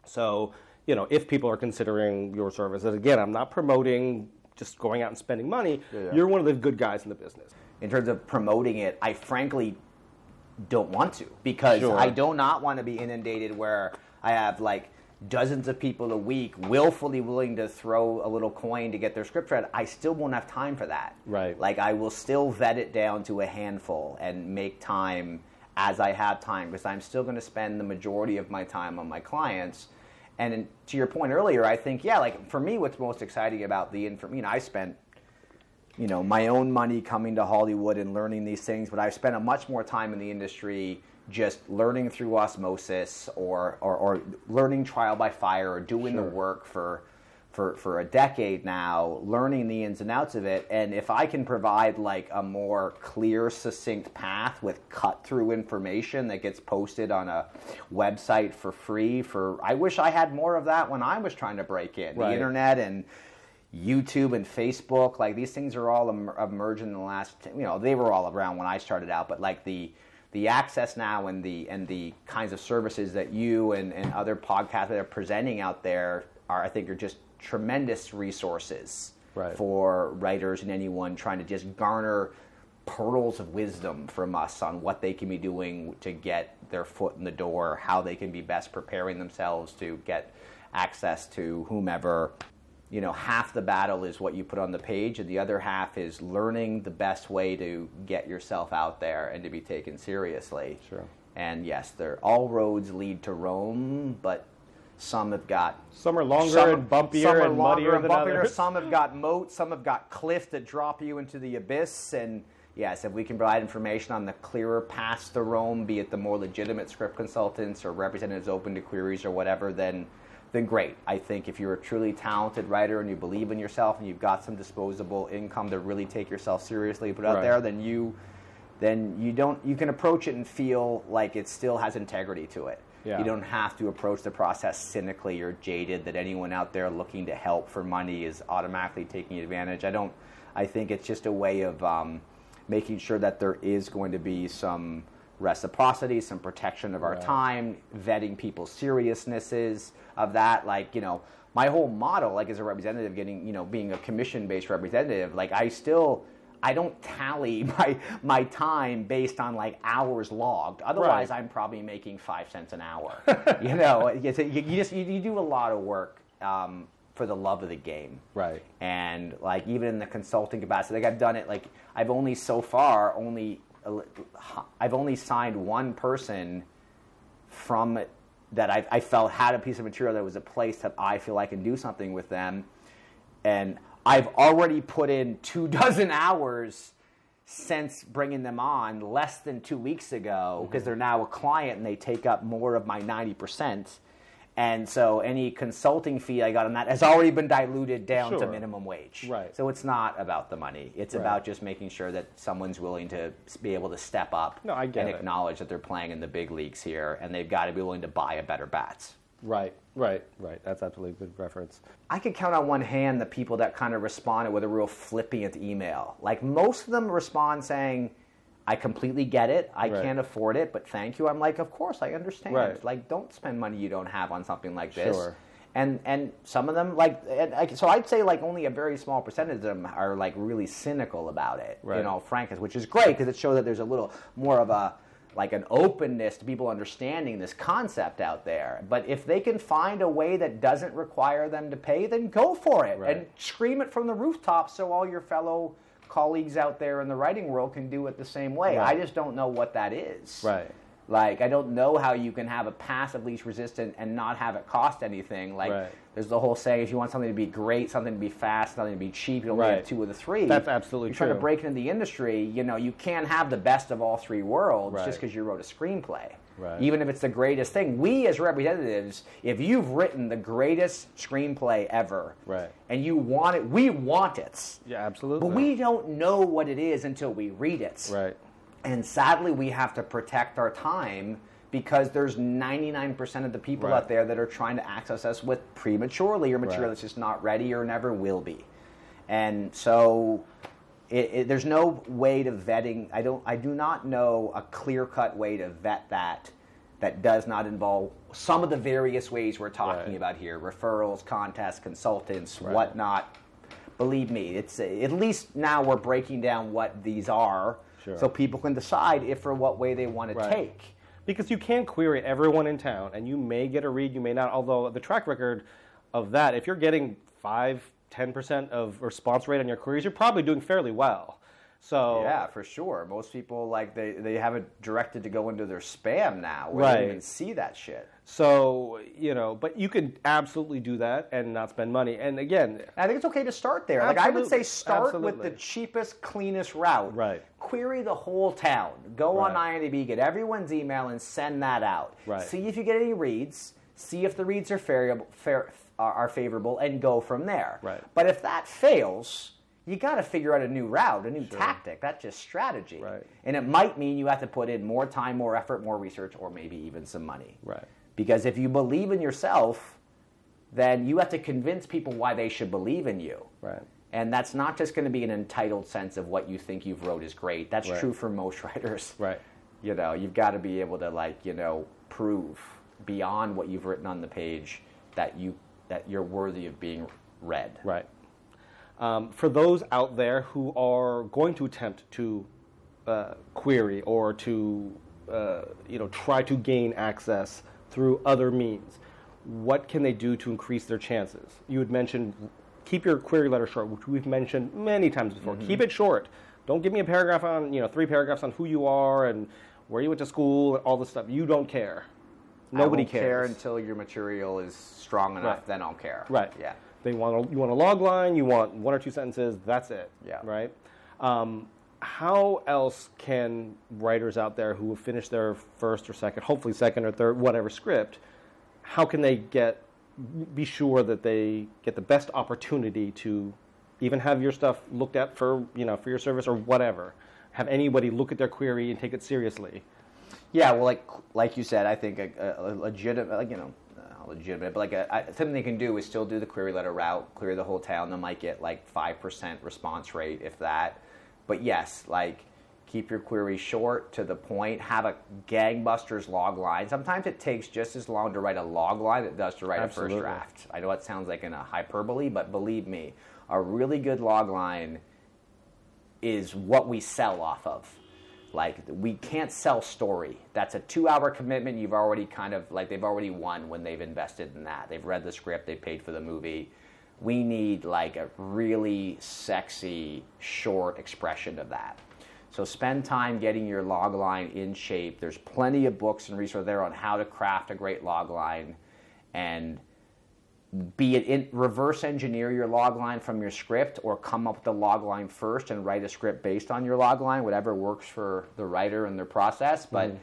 So, you know, if people are considering your services, again, I'm not promoting just going out and spending money. yeah. You're one of the good guys in the business. In terms of promoting it, I frankly don't want to because Sure. I do not want to be inundated where I have like dozens of people a week willfully willing to throw a little coin to get their script read. I still won't have time for that. Right. Like I will still vet it down to a handful and make time as I have time because I'm still going to spend the majority of my time on my clients. And in, to your point earlier, I think yeah, like for me, what's most exciting about the information, you know, I spent you know my own money coming to Hollywood and learning these things, but I've spent a much more time in the industry just learning through osmosis or or, or learning trial by fire or doing the work for for for a decade now, learning the ins and outs of it. And if I can provide like a more clear, succinct path with cut through information that gets posted on a website for free, for I wish I had more of that when I was trying to break in. The internet and YouTube and Facebook, like these things are all emerging in the last, you know, they were all around when I started out, but like the the access now and the and the kinds of services that you and, and other podcasts that are presenting out there are, I think, are just tremendous resources Right. for writers and anyone trying to just garner pearls of wisdom from us on what they can be doing to get their foot in the door, how they can be best preparing themselves to get access to whomever. You know, half the battle is what you put on the page, and the other half is learning the best way to get yourself out there and to be taken seriously. Sure. And yes, they're, all roads lead to Rome, but some have got Some are longer some- and bumpier some are and longer muddier and than bumpier. others. Some have got moats. Some have got cliffs that drop you into the abyss. And yes, if we can provide information on the clearer paths to Rome, be it the more legitimate script consultants or representatives open to queries or whatever, then then great. I think if you're a truly talented writer and you believe in yourself and you've got some disposable income to really take yourself seriously, put out Right. there, then you then you don't you can approach it and feel like it still has integrity to it. Yeah. You don't have to approach the process cynically or jaded that anyone out there looking to help for money is automatically taking advantage. I don't. I think it's just a way of um, making sure that there is going to be some reciprocity, some protection of our Right. time, vetting people's seriousnesses of that. Like you know, my whole model, like as a representative, getting you know, being a commission-based representative, like I still. I don't tally my my time based on like hours logged. Otherwise, Right. I'm probably making five cents an hour. you know, you, you just you, you do a lot of work um, for the love of the game. Right. And like even in the consulting capacity, like I've done it. Like I've only so far only I've only signed one person from that I, I felt had a piece of material that was a place that I feel I can do something with them, and I've already put in two dozen hours since bringing them on less than two weeks ago because mm-hmm. they're now a client and they take up more of my 90%. And so any consulting fee I got on that has already been diluted down to minimum wage. Right. So it's not about the money. It's Right. about just making sure that someone's willing to be able to step up No, I get and it. acknowledge that they're playing in the big leagues here and they've got to be willing to buy a better bats. Right. Right. Right. That's absolutely a good reference. I could count on one hand the people that kind of responded with a real flippant email. Like most of them respond saying, I completely get it. I Right. can't afford it, but thank you. I'm like, of course, I understand. Right. Like, don't spend money you don't have on something like this. Sure. And and some of them like, and I, so I'd say like only a very small percentage of them are like really cynical about it. Right. You know, frankness, which is great because it shows that there's a little more of a like an openness to people understanding this concept out there. But if they can find a way that doesn't require them to pay, then go for it Right. and scream it from the rooftops so all your fellow colleagues out there in the writing world can do it the same way. Right. I just don't know what that is. Right. Like I don't know how you can have a passive least resistant and not have it cost anything. Like Right. there's the whole saying: if you want something to be great, something to be fast, something to be cheap, you only Right. have two of the three. That's absolutely You're trying to break into the industry. You know, you can't have the best of all three worlds Right. just because you wrote a screenplay. Right. Even if it's the greatest thing, we as representatives, if you've written the greatest screenplay ever, Right. and you want it, we want it. Yeah. Absolutely. But we don't know what it is until we read it. Right. And sadly, we have to protect our time because there's 99% of the people Right. out there that are trying to access us with prematurely or material Right. that's just not ready or never will be. And so it, it, there's no way to vetting. I don't. I do not know a clear-cut way to vet that that does not involve some of the various ways we're talking Right. about here: referrals, contests, consultants, Right. whatnot. Believe me, it's at least now we're breaking down what these are, Sure. so people can decide if or what way they want to Right. take. Because you can't query everyone in town, and you may get a read, you may not. Although the track record of that, if you're getting five, ten percent of response rate on your queries, you're probably doing fairly well. So Yeah, for sure. Most people like they, they have it directed to go into their spam now, where Right. they don't even see that shit. So you know, but you can absolutely do that and not spend money. And again, I think it's okay to start there. Like I would say, Absolutely. start with the cheapest, cleanest route. Right. Query the whole town. Go on Right. IMDb, get everyone's email, and send that out. Right. See if you get any reads. See if the reads are favorable, fair, are, are favorable, and go from there. Right. But if that fails, you got to figure out a new route, a new tactic. That's just strategy. Right. And it might mean you have to put in more time, more effort, more research, or maybe even some money. right, Because if you believe in yourself, then you have to convince people why they should believe in you. right, And that's not just going to be an entitled sense of what you think you've wrote is great. That's Right. true for most writers. right, You know, you've got to be able to like, you know, prove beyond what you've written on the page that you that you're worthy of being read. right. Um, for those out there who are going to attempt to uh, query or to uh, you know try to gain access through other means, what can they do to increase their chances? You had mentioned keep your query letter short, which we've mentioned many times before. Keep it short. Don't give me a paragraph on you know three paragraphs on who you are and where you went to school and all this stuff. You don't care. Nobody won't care cares. until your material is strong enough. Right. Then I'll care. Right. Yeah. They want a, you want a log line. You want one or two sentences. That's it. Yeah. Right. Um, how else can writers out there who have finished their first or second, hopefully second or third, whatever script, how can they get be sure that they get the best opportunity to even have your stuff looked at for you know for your service or whatever. Have anybody look at their query and take it seriously. Yeah, well, like like you said, I think a, a legitimate, like you know, not legitimate, but like a, I, something they can do is still do the query letter route, clear the whole town. They might get like five percent response rate, if that. But yes, like keep your query short to the point. Have a gangbusters log line. Sometimes it takes just as long to write a log line as it does to write Absolutely. a first draft. I know it sounds like in a hyperbole, but believe me, a really good log line is what we sell off of. Like we can't sell story. That's a two-hour commitment. You've already kind of like they've already won when they've invested in that. They've read the script. They paid for the movie. We need like a really sexy short expression of that. So spend time getting your log line in shape. There's plenty of books and resources there on how to craft a great log line, and be it in, reverse engineer your log line from your script or come up with the log line first and write a script based on your log line, whatever works for the writer and their process. But mm-hmm.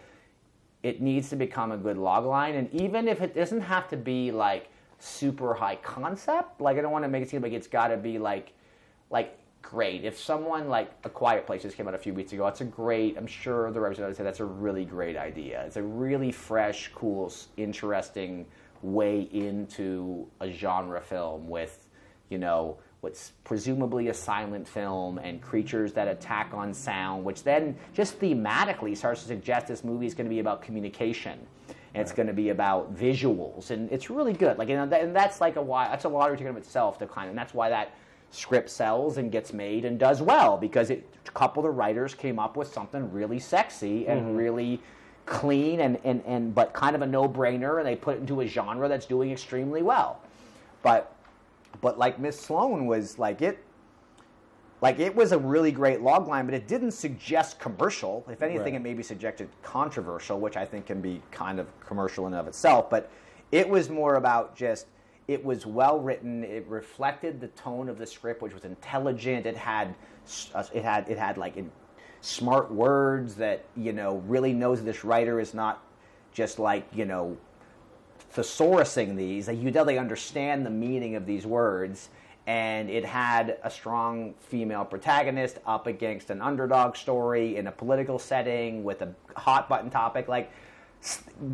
it needs to become a good log line. And even if it doesn't have to be like super high concept, like I don't want to make it seem like it's got to be like, like great. If someone like A Quiet Place just came out a few weeks ago, it's a great, I'm sure the representative said that's a really great idea. It's a really fresh, cool, interesting way into a genre film with, you know, what's presumably a silent film and creatures that attack on sound, which then just thematically starts to suggest this movie is going to be about communication. And it's going to be about visuals, and it's really good. Like, you know, that, and that's like a why that's a lottery ticket of itself to kind of, and that's why that script sells and gets made and does well because it, a couple of the writers came up with something really sexy and mm-hmm. really clean and, and, and but kind of a no-brainer and they put it into a genre that's doing extremely well. But but like Miss Sloane was like it like it was a really great log line but it didn't suggest commercial. If anything Right. it maybe suggested controversial which i think can be kind of commercial in and of itself. But it was more about just it was well written. It reflected the tone of the script which was intelligent. It had uh, it had it had like in, smart words that you know really knows this writer is not just like you know thesaurusing these. Like you they understand the meaning of these words, and it had a strong female protagonist up against an underdog story in a political setting with a hot button topic. Like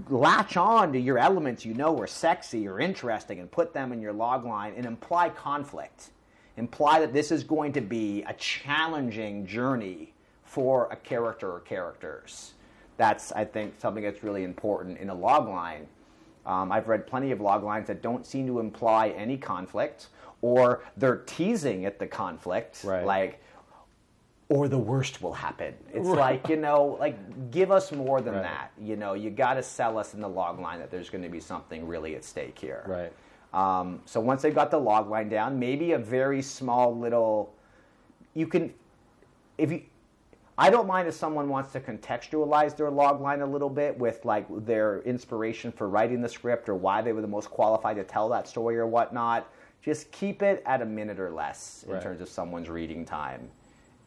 latch on to your elements you know are sexy or interesting and put them in your log line and imply conflict. Imply that this is going to be a challenging journey for a character or characters. That's, I think, something that's really important in a log line. Um, I've read plenty of log lines that don't seem to imply any conflict, or they're teasing at the conflict, Right. like, or the worst will happen. It's like, you know, like, give us more than Right. that. You know, you got to sell us in the log line that there's going to be something really at stake here. Right. Um, so once they got the log line down, maybe a very small little, you can, if you, I don't mind if someone wants to contextualize their log line a little bit with like their inspiration for writing the script or why they were the most qualified to tell that story or whatnot. Just keep it at a minute or less in Right. terms of someone's reading time.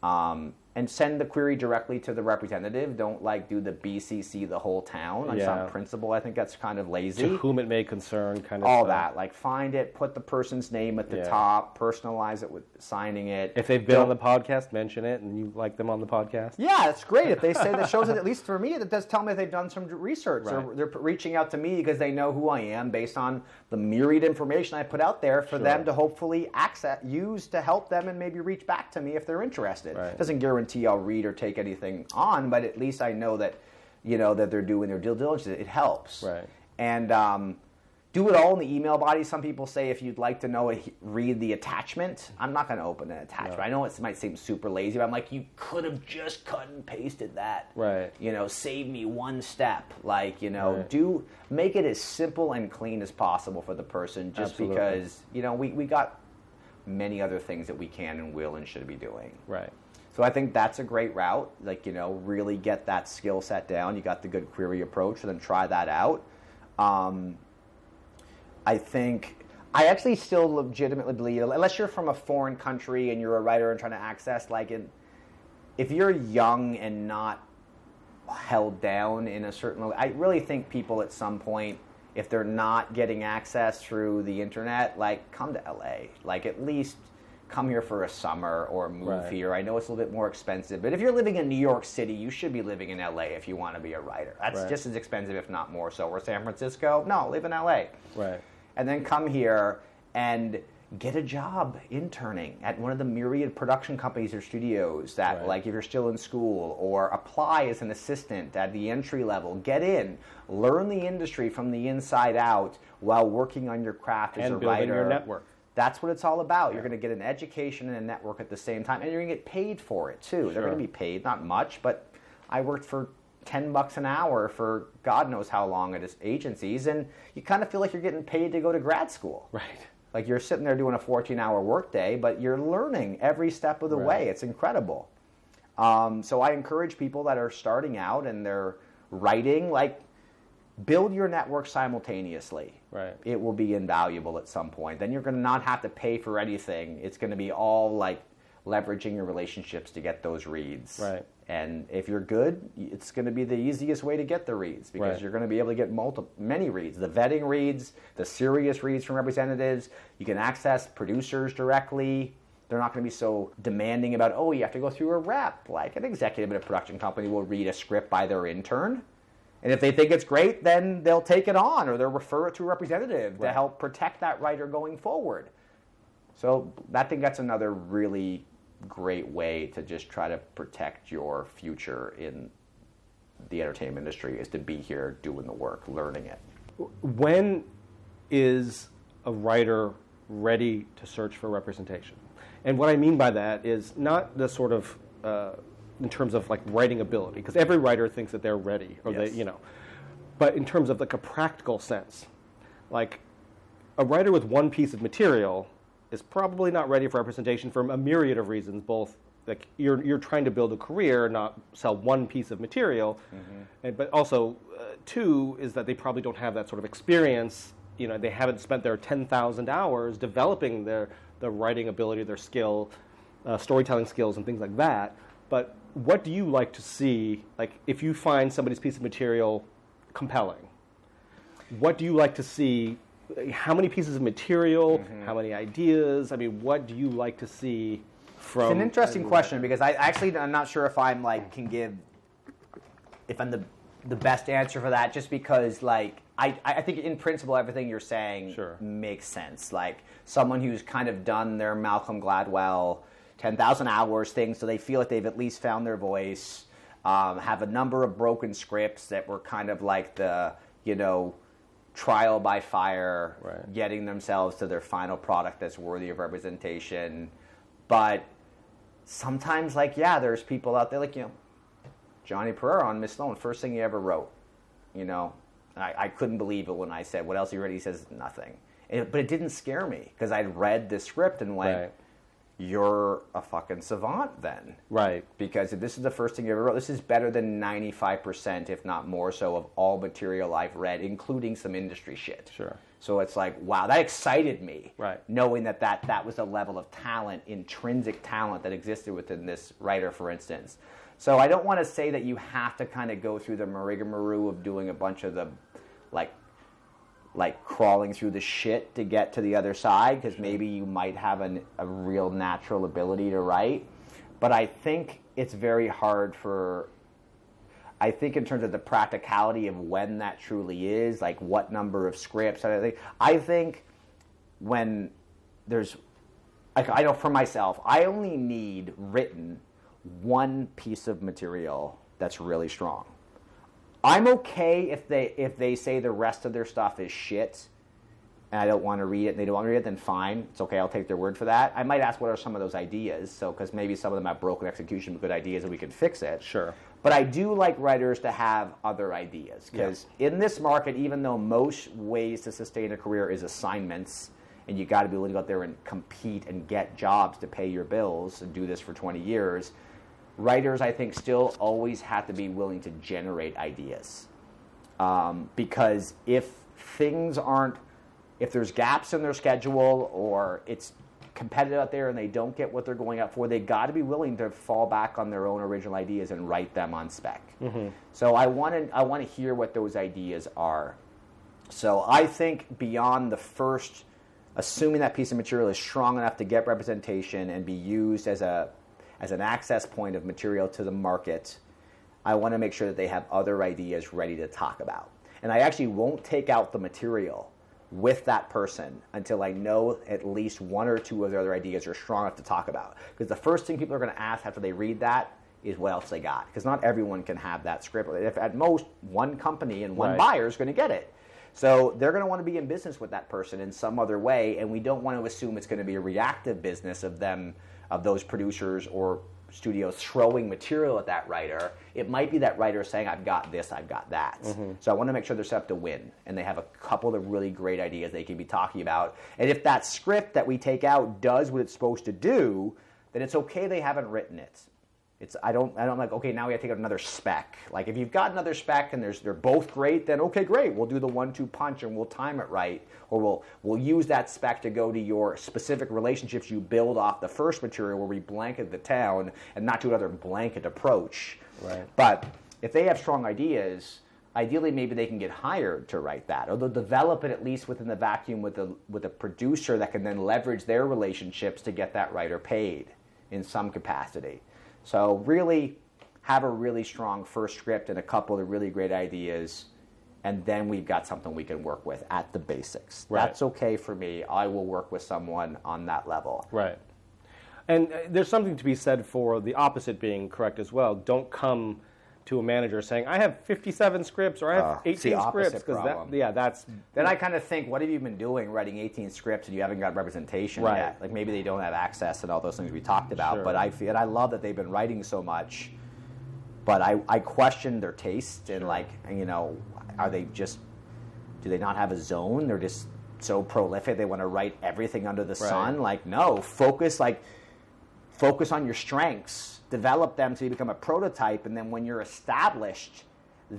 Um, and send the query directly to the representative. Don't like do the BCC the whole town on Yeah. some principle. I think that's kind of lazy To whom it may concern, kind of all stuff. that. Like find it, put the person's name at the Yeah. top, personalize it with signing it. If they've been Don't- on the podcast, mention it, and you like them on the podcast. yeah, it's great if they say that shows it. At least for me, it does tell me they've done some research. Or Right. they're reaching out to me because they know who I am based on the myriad information I put out there for them to hopefully access, use to help them, and maybe reach back to me if they're interested. Right. Doesn't guarantee I'll read or take anything on, but at least I know that you know that they're doing their due diligence. It helps. Right. And um, do it all in the email body. Some people say if you'd like to know it, read the attachment. I'm not going to open an attachment. No. I know it might seem super lazy, but I'm like, you could have just cut and pasted that. Right. You know, save me one step. Like, you know, Right. do make it as simple and clean as possible for the person just Absolutely. because, you know, we, we got many other things that we can and will and should be doing. Right. So I think that's a great route. Like, you know, really get that skill set down. You got the good query approach, and then try that out. Um, I think I actually still legitimately believe, unless you're from a foreign country and you're a writer and trying to access, like, in, if you're young and not held down in a certain, I really think people at some point, if they're not getting access through the internet, like come to LA. Like at least come here for a summer or move Right. here. I know it's a little bit more expensive, but if you're living in New York City, you should be living in LA if you want to be a writer. That's Right. just as expensive, if not more so. Or San Francisco? No, live in LA Right. and then come here and get a job interning at one of the myriad production companies or studios that Right. like if you're still in school or apply as an assistant at the entry level get in learn the industry from the inside out while working on your craft as And a building writer your network. That's what it's all about. You're going to get an education and a network at the same time, and you're going to get paid for it too. They're going to be paid, not much, but I worked for 10 bucks an hour for God knows how long at agencies, and you kind of feel like you're getting paid to go to grad school. Right. Like you're sitting there doing a 14 hour workday, but you're learning every step of the Right. way. It's incredible. Um, so I encourage people that are starting out and they're writing, like, build your network simultaneously. Right. It will be invaluable at some point. Then you're going to not have to pay for anything. It's going to be all like leveraging your relationships to get those reads. Right. And if you're good, it's going to be the easiest way to get the reads because Right. you're going to be able to get multiple, many reads. The vetting reads, the serious reads from representatives. You can access producers directly. They're not going to be so demanding about, oh, you have to go through a rep. Like an executive at a production company will read a script by their intern. And if they think it's great, then they'll take it on or they'll refer it to a representative to help protect that writer going forward. So I think that's another really great way to just try to protect your future in the entertainment industry is to be here doing the work, learning it. When is a writer ready to search for representation? And what I mean by that is not the sort of uh, in terms of like writing ability, because every writer thinks that they're ready, or Yes. they, you know, but in terms of like a practical sense, like a writer with one piece of material is probably not ready for representation for a myriad of reasons. Both like you're you're trying to build a career, not sell one piece of material, and, but also uh, two is that they probably don't have that sort of experience. You know, they haven't spent their ten thousand hours developing their their writing ability, their skill, uh, storytelling skills, and things like that. But what do you like to see? Like, if you find somebody's piece of material compelling, what do you like to see? How many pieces of material? Mm-hmm. How many ideas? I mean, what do you like to see from? It's an interesting question because I actually I'm not sure if I'm like can give if I'm the the best answer for that just because like I, I think in principle everything you're saying Sure. makes sense. Like someone who's kind of done their Malcolm Gladwell ten thousand hours thing so they feel like they've at least found their voice, um, have a number of broken scripts that were kind of like the you know trial by fire, Right. getting themselves to their final product that's worthy of representation. But sometimes, like, yeah, there's people out there, like, you know, Johnny Perera on Miss Sloane, first thing he ever wrote, you know. I, I couldn't believe it when I said, what else you read? He says, nothing. And- but it didn't scare me because I'd read the script and went, Right. You're a fucking savant then right? because if this is the first thing you ever wrote, this is better than 95%, if not more so, of all material I've read, including some industry shit. Sure. So it's like, wow, that excited me. Right. Knowing that that, that was a level of talent, intrinsic talent that existed within this writer, for instance. So I don't want to say that you have to kind of go through the rigmarole of doing a bunch of the, like, like crawling through the shit to get to the other side because maybe you might have an, a real natural ability to write. But I think it's very hard for. I think in terms of the practicality of when that truly is, like what number of scripts. I think I think when there's, like I know for myself, I only need written one piece of material that's really strong. I'm okay if they if they say the rest of their stuff is shit and I don't want to read it and they don't want to read it, then fine. It's okay, I'll take their word for that. I might ask what are some of those ideas, so because maybe some of them have broken execution but good ideas and we can fix it. Sure. But I do like writers to have other ideas because in this market, even though most ways to sustain a career is assignments, and you got to be willing to go out there and compete and get jobs to pay your bills and do this for 20 years, writers I think still always have to be willing to generate ideas. Um, because if things aren't if there's gaps in their schedule or it's competitive out there and they don't get what they're going out for they got to be willing to fall back on their own original ideas and write them on spec. So i want to i want to hear what those ideas are. So I think beyond the first, assuming that piece of material is strong enough to get representation and be used as a as an access point of material to the market, I want to make sure that they have other ideas ready to talk about. And I actually won't take out the material with that person until I know at least one or two of their other ideas are strong enough to talk about. Because the first thing people are going to ask after they read that is what else they got. Because not everyone can have that script. If at most one company and one Right. buyer is going to get it. So they're going to want to be in business with that person in some other way, and we don't want to assume it's going to be a reactive business of them, of those producers or studios throwing material at that writer. It might be that writer saying, "I've got this, I've got that." Mm-hmm. So I want to make sure they're set up to win, and they have a couple of really great ideas they can be talking about. And if that script that we take out does what it's supposed to do, then it's okay they haven't written it. It's I don't I don't like okay now we have to take out another spec. Like if you've got another spec and there's they're both great, then okay great we'll do the one two punch and we'll time it right, or we'll we'll use that spec to go to your specific relationships you build off the first material where we blanket the town and not do another blanket approach. Right. But if they have strong ideas, ideally maybe they can get hired to write that, or they'll develop it at least within the vacuum with a with a producer that can then leverage their relationships to get that writer paid in some capacity. So really have a really strong first script and a couple of really great ideas. And then we've got something we can work with at the basics. Right. That's okay for me. I will work with someone on that level. Right. And uh, there's something to be said for the opposite being correct as well. Don't come to a manager saying, "I have 57 scripts" or "I have Uh, 18 opposite scripts," because that, yeah, that's Then I kind of think, what have you been doing writing 18 scripts and you haven't got representation Right. yet? Like maybe they don't have access and all those things we talked about. Sure. But I feel, and I love that they've been writing so much. But I, I question their taste and like, you know, are they just, do they not have a zone? They're just so prolific. They want to write everything under the Right. sun. Like, no, focus like, focus on your strengths, develop them to become a prototype, and then when you're established,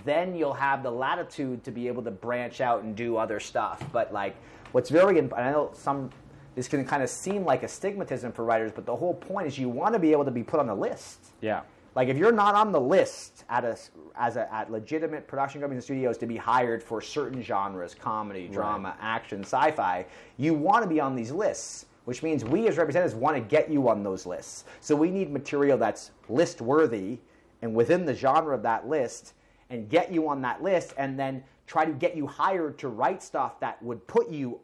then you'll have the latitude to be able to branch out and do other stuff. But like, what's very imp- I know some this can kind of seem like a stigmatism for writers, but the whole point is you want to be able to be put on the list. yeah, Like if you're not on the list at a as a at legitimate production companies and studios to be hired for certain genres, comedy, drama, action, sci-fi, you want to be on these lists, which means we as representatives want to get you on those lists. So we need material that's list worthy and within the genre of that list and get you on that list and then try to get you hired to write stuff that would put you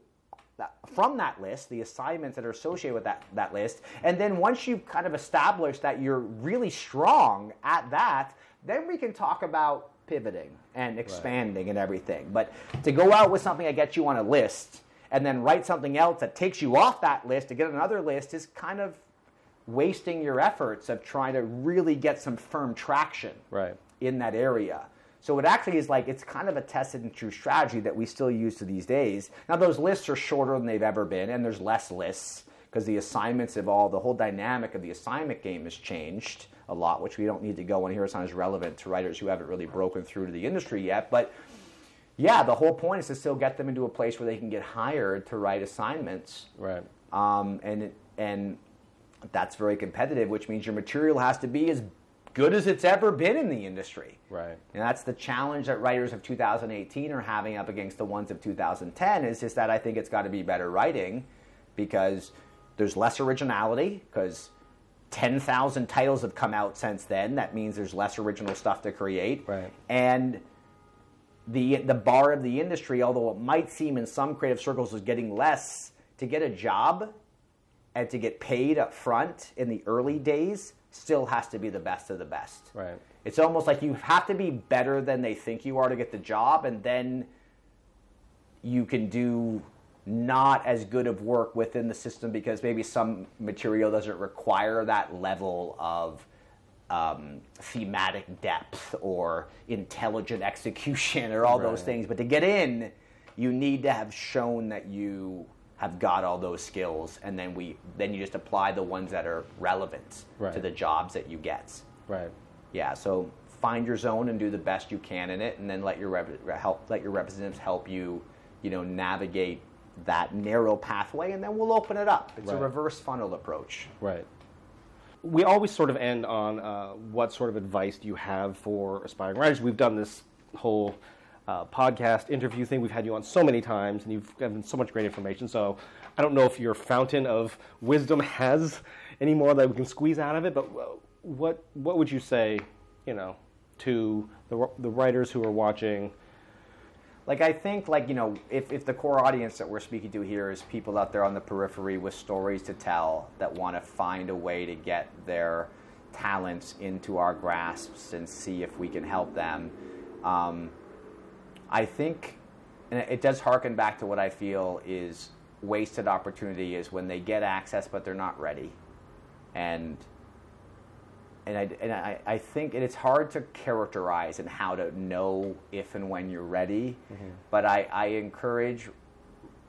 that, from that list, the assignments that are associated with that, that list. And then once you've kind of established that you're really strong at that, then we can talk about pivoting and expanding and everything. But to go out with something that gets you on a list and then write something else that takes you off that list to get another list is kind of wasting your efforts of trying to really get some firm traction right. in that area. So it actually is like it's kind of a tested and true strategy that we still use to these days. Now those lists are shorter than they've ever been, and there's less lists because the assignments have all the whole dynamic of the assignment game has changed a lot, which we don't need to go on here. It's not as relevant to writers who haven't really broken through to the industry yet, but. Yeah, the whole point is to still get them into a place where they can get hired to write assignments Right. um, and and that's very competitive, which means your material has to be as good as it's ever been in the industry. Right. And that's the challenge that writers of 2018 are having up against the ones of 2010 is just that I think it's got to be better writing because there's less originality because 10,000 titles have come out since then. That means there's less original stuff to create. Right. And the the bar of the industry, although it might seem in some creative circles is getting less, to get a job and to get paid up front in the early days still has to be the best of the best. Right. It's almost like you have to be better than they think you are to get the job, and then you can do not as good of work within the system because maybe some material doesn't require that level of um, thematic depth or intelligent execution or all those things. But to get in, you need to have shown that you have got all those skills, and then we then you just apply the ones that are relevant Right. to the jobs that you get. Right. Yeah, so find your zone and do the best you can in it, and then let your rep- help let your representatives help you, you know, navigate that narrow pathway, and then we'll open it up. It's a reverse funnel approach. Right. We always sort of end on uh, what sort of advice do you have for aspiring writers? We've done this whole uh, podcast interview thing. We've had you on so many times, and you've given so much great information. So I don't know if your fountain of wisdom has any more that we can squeeze out of it. But what what would you say, you know, to the the writers who are watching? Like I think like you know if, if the core audience that we're speaking to here is people out there on the periphery with stories to tell that want to find a way to get their talents into our grasps and see if we can help them. Um, I think, and it does harken back to what I feel is wasted opportunity is when they get access but they're not ready, and and I, and I, I think it's hard to characterize and how to know if and when you're ready. Mm-hmm. But I, I encourage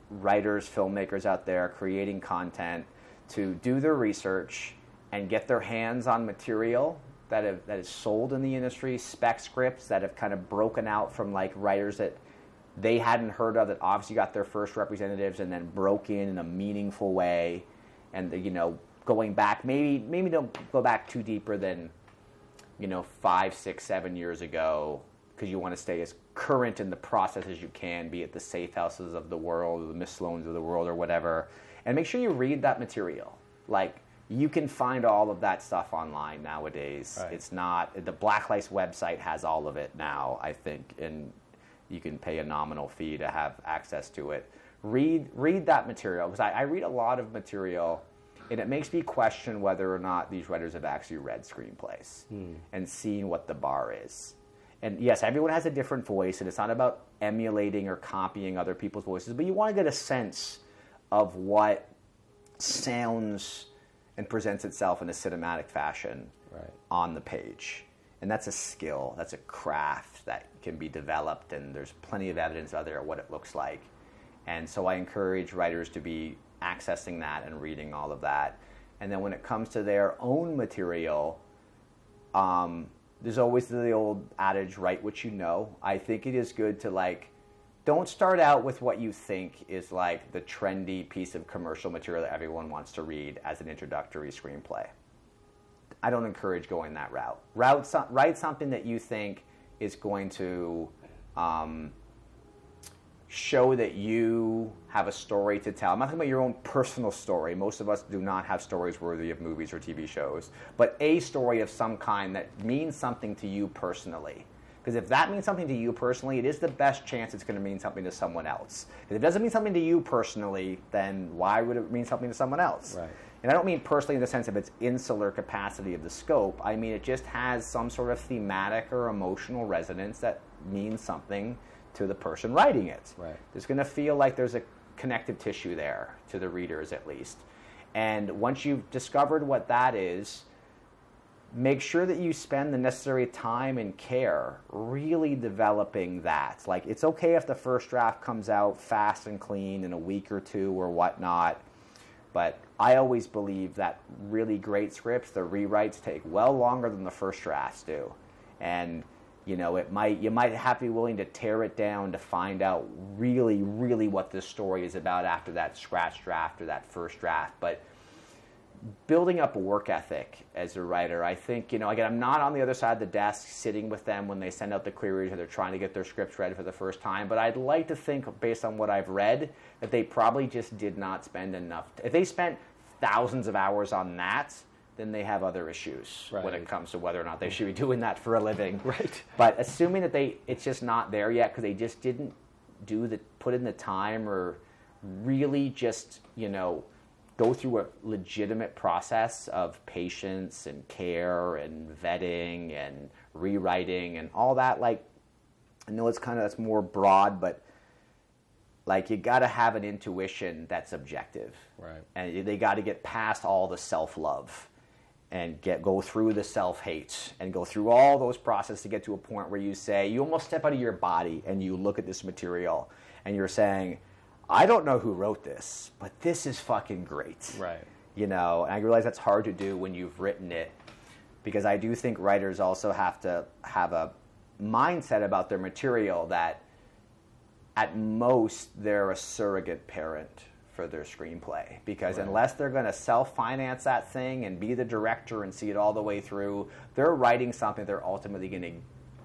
writers, filmmakers out there creating content to do their research and get their hands on material that have, that is sold in the industry, spec scripts that have kind of broken out from like writers that they hadn't heard of that obviously got their first representatives and then broke in in a meaningful way and you know going back, maybe maybe don't go back too deeper than you know five, six, seven years ago, because you want to stay as current in the process as you can, be at the safe houses of the world, or the Miss Sloanes of the world, or whatever, and make sure you read that material. Like you can find all of that stuff online nowadays. Right. It's not the Black List's website has all of it now, I think, and you can pay a nominal fee to have access to it. Read read that material because I, I read a lot of material and it makes me question whether or not these writers have actually read screenplays hmm. and seen what the bar is. And yes, everyone has a different voice, and it's not about emulating or copying other people's voices, but you want to get a sense of what sounds and presents itself in a cinematic fashion right. on the page. And that's a skill, that's a craft that can be developed, and there's plenty of evidence out there of what it looks like. And so I encourage writers to be accessing that and reading all of that. And then when it comes to their own material, um, there's always the old adage, write what you know. I think it is good to like, don't start out with what you think is like the trendy piece of commercial material that everyone wants to read as an introductory screenplay. I don't encourage going that route. Route write something that you think is going to um, show that you have a story to tell. I'm not talking about your own personal story. Most of us do not have stories worthy of movies or TV shows, but a story of some kind that means something to you personally. Because if that means something to you personally, it is the best chance it's going to mean something to someone else. If it doesn't mean something to you personally, then why would it mean something to someone else? Right. And I don't mean personally in the sense of its insular capacity of the scope. I mean it just has some sort of thematic or emotional resonance that means something to the person writing it. Right. There's going to feel like there's a connective tissue there to the readers at least. And once you've discovered what that is, make sure that you spend the necessary time and care really developing that. Like, it's okay if the first draft comes out fast and clean in a week or two or whatnot, but I always believe that really great scripts, the rewrites take well longer than the first drafts do. And you know it might you might have to be willing to tear it down to find out really really what this story is about after that scratch draft or that first draft. But building up a work ethic as a writer i think you know again i'm not on the other side of the desk sitting with them when they send out the queries or they're trying to get their scripts read for the first time. But i'd like to think based on what i've read that they probably just did not spend enough if they spent thousands of hours on that then they have other issues right. when it comes to whether or not they should be doing that for a living. Right. But assuming that they, it's just not there yet because they just didn't do the put in the time or really just you know go through a legitimate process of patience and care and vetting and rewriting and all that. Like I know it's kind of that's more broad, but like you got to have an intuition that's objective, right? And they got to get past all the self love and get go through the self hate and go through all those processes to get to a point where you say you almost step out of your body and you look at this material and you're saying I don't know who wrote this but this is fucking great. Right. You know and I realize that's hard to do when you've written it because I do think writers also have to have a mindset about their material that at most they're a surrogate parent for their screenplay because right. unless they're going to self-finance that thing and be the director and see it all the way through they're writing something they're ultimately going to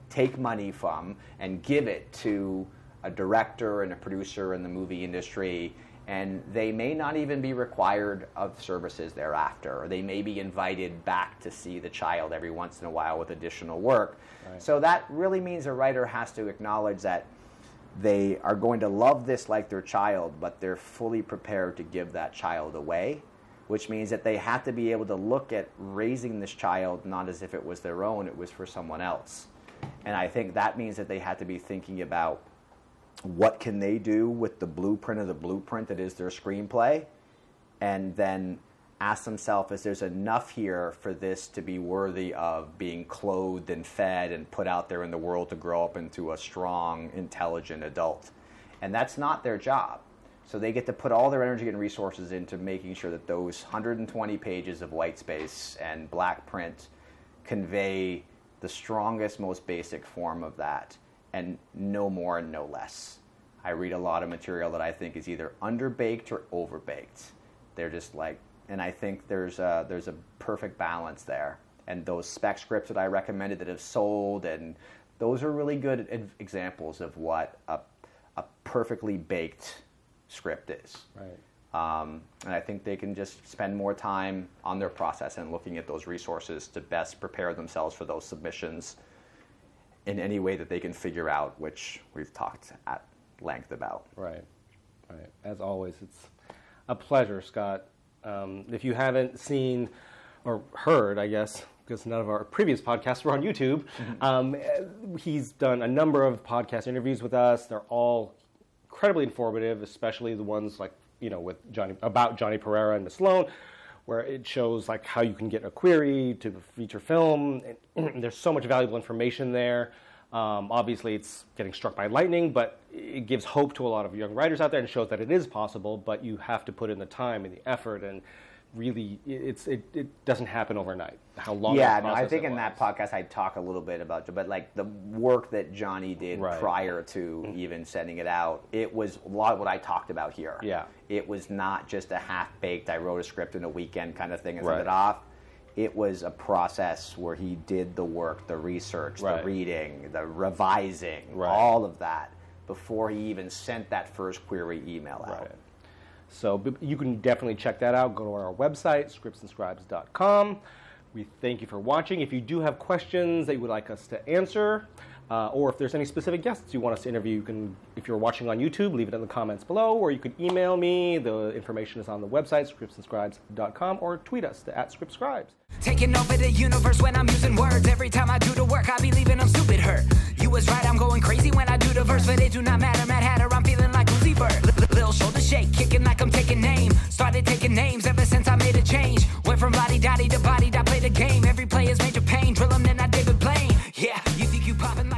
take money from and give it to a director and a producer in the movie industry and they may not even be required of services thereafter or they may be invited back to see the child every once in a while with additional work right. so that really means a writer has to acknowledge that they are going to love this like their child but they're fully prepared to give that child away which means that they have to be able to look at raising this child not as if it was their own it was for someone else. And i think that means that they have to be thinking about what can they do with the blueprint of the blueprint that is their screenplay and then ask themselves is there's enough here for this to be worthy of being clothed and fed and put out there in the world to grow up into a strong intelligent adult and that's not their job so they get to put all their energy and resources into making sure that those 120 pages of white space and black print convey the strongest most basic form of that and no more and no less. I read a lot of material that I think is either underbaked or overbaked. They're just like, and I think there's a, there's a perfect balance there. And those spec scripts that I recommended that have sold, and those are really good examples of what a, a perfectly baked script is. Right. Um, and I think they can just spend more time on their process and looking at those resources to best prepare themselves for those submissions in any way that they can figure out, which we've talked at length about. Right, right. As always, it's a pleasure, Scott. Um, if you haven't seen or heard, I guess, because none of our previous podcasts were on YouTube, mm-hmm. um, he's done a number of podcast interviews with us. They're all incredibly informative, especially the ones like you know with Johnny about Johnny Perera and Miss Sloane where it shows like how you can get a query to feature film. And there's so much valuable information there. Um, obviously, it's getting struck by lightning, but it gives hope to a lot of young writers out there and shows that it is possible. But you have to put in the time and the effort and really it's it, it doesn't happen overnight how long yeah no, i think in that podcast i talk a little bit about but like the work that johnny did right. prior to mm-hmm. even sending it out it was a lot of what i talked about here yeah it was not just a half-baked i wrote a script in a weekend kind of thing and right. sent it off it was a process where he did the work the research right. the reading the revising all of that before he even sent that first query email out so you can definitely check that out. Go to our website, scriptsandscribes.com. We thank you for watching. If you do have questions that you would like us to answer, uh, or if there's any specific guests you want us to interview, you can, if you're watching on YouTube, leave it in the comments below, or you could email me. The information is on the website, scriptsandscribes.com, or tweet us to at scriptscribes. Taking over the universe when I'm using words. Every time I do the work, I be leaving them stupid hurt. You was right, I'm going crazy when I do the verse, but it do not matter. Mad Hatter, I'm feeling like Uzi Vert. Little shoulder shake, kicking like I'm taking name. Started taking names ever since I made a change. Went from body daddy to body, I play the game. Every play is major pain, drill them, then I David Blaine. Yeah, you think you popping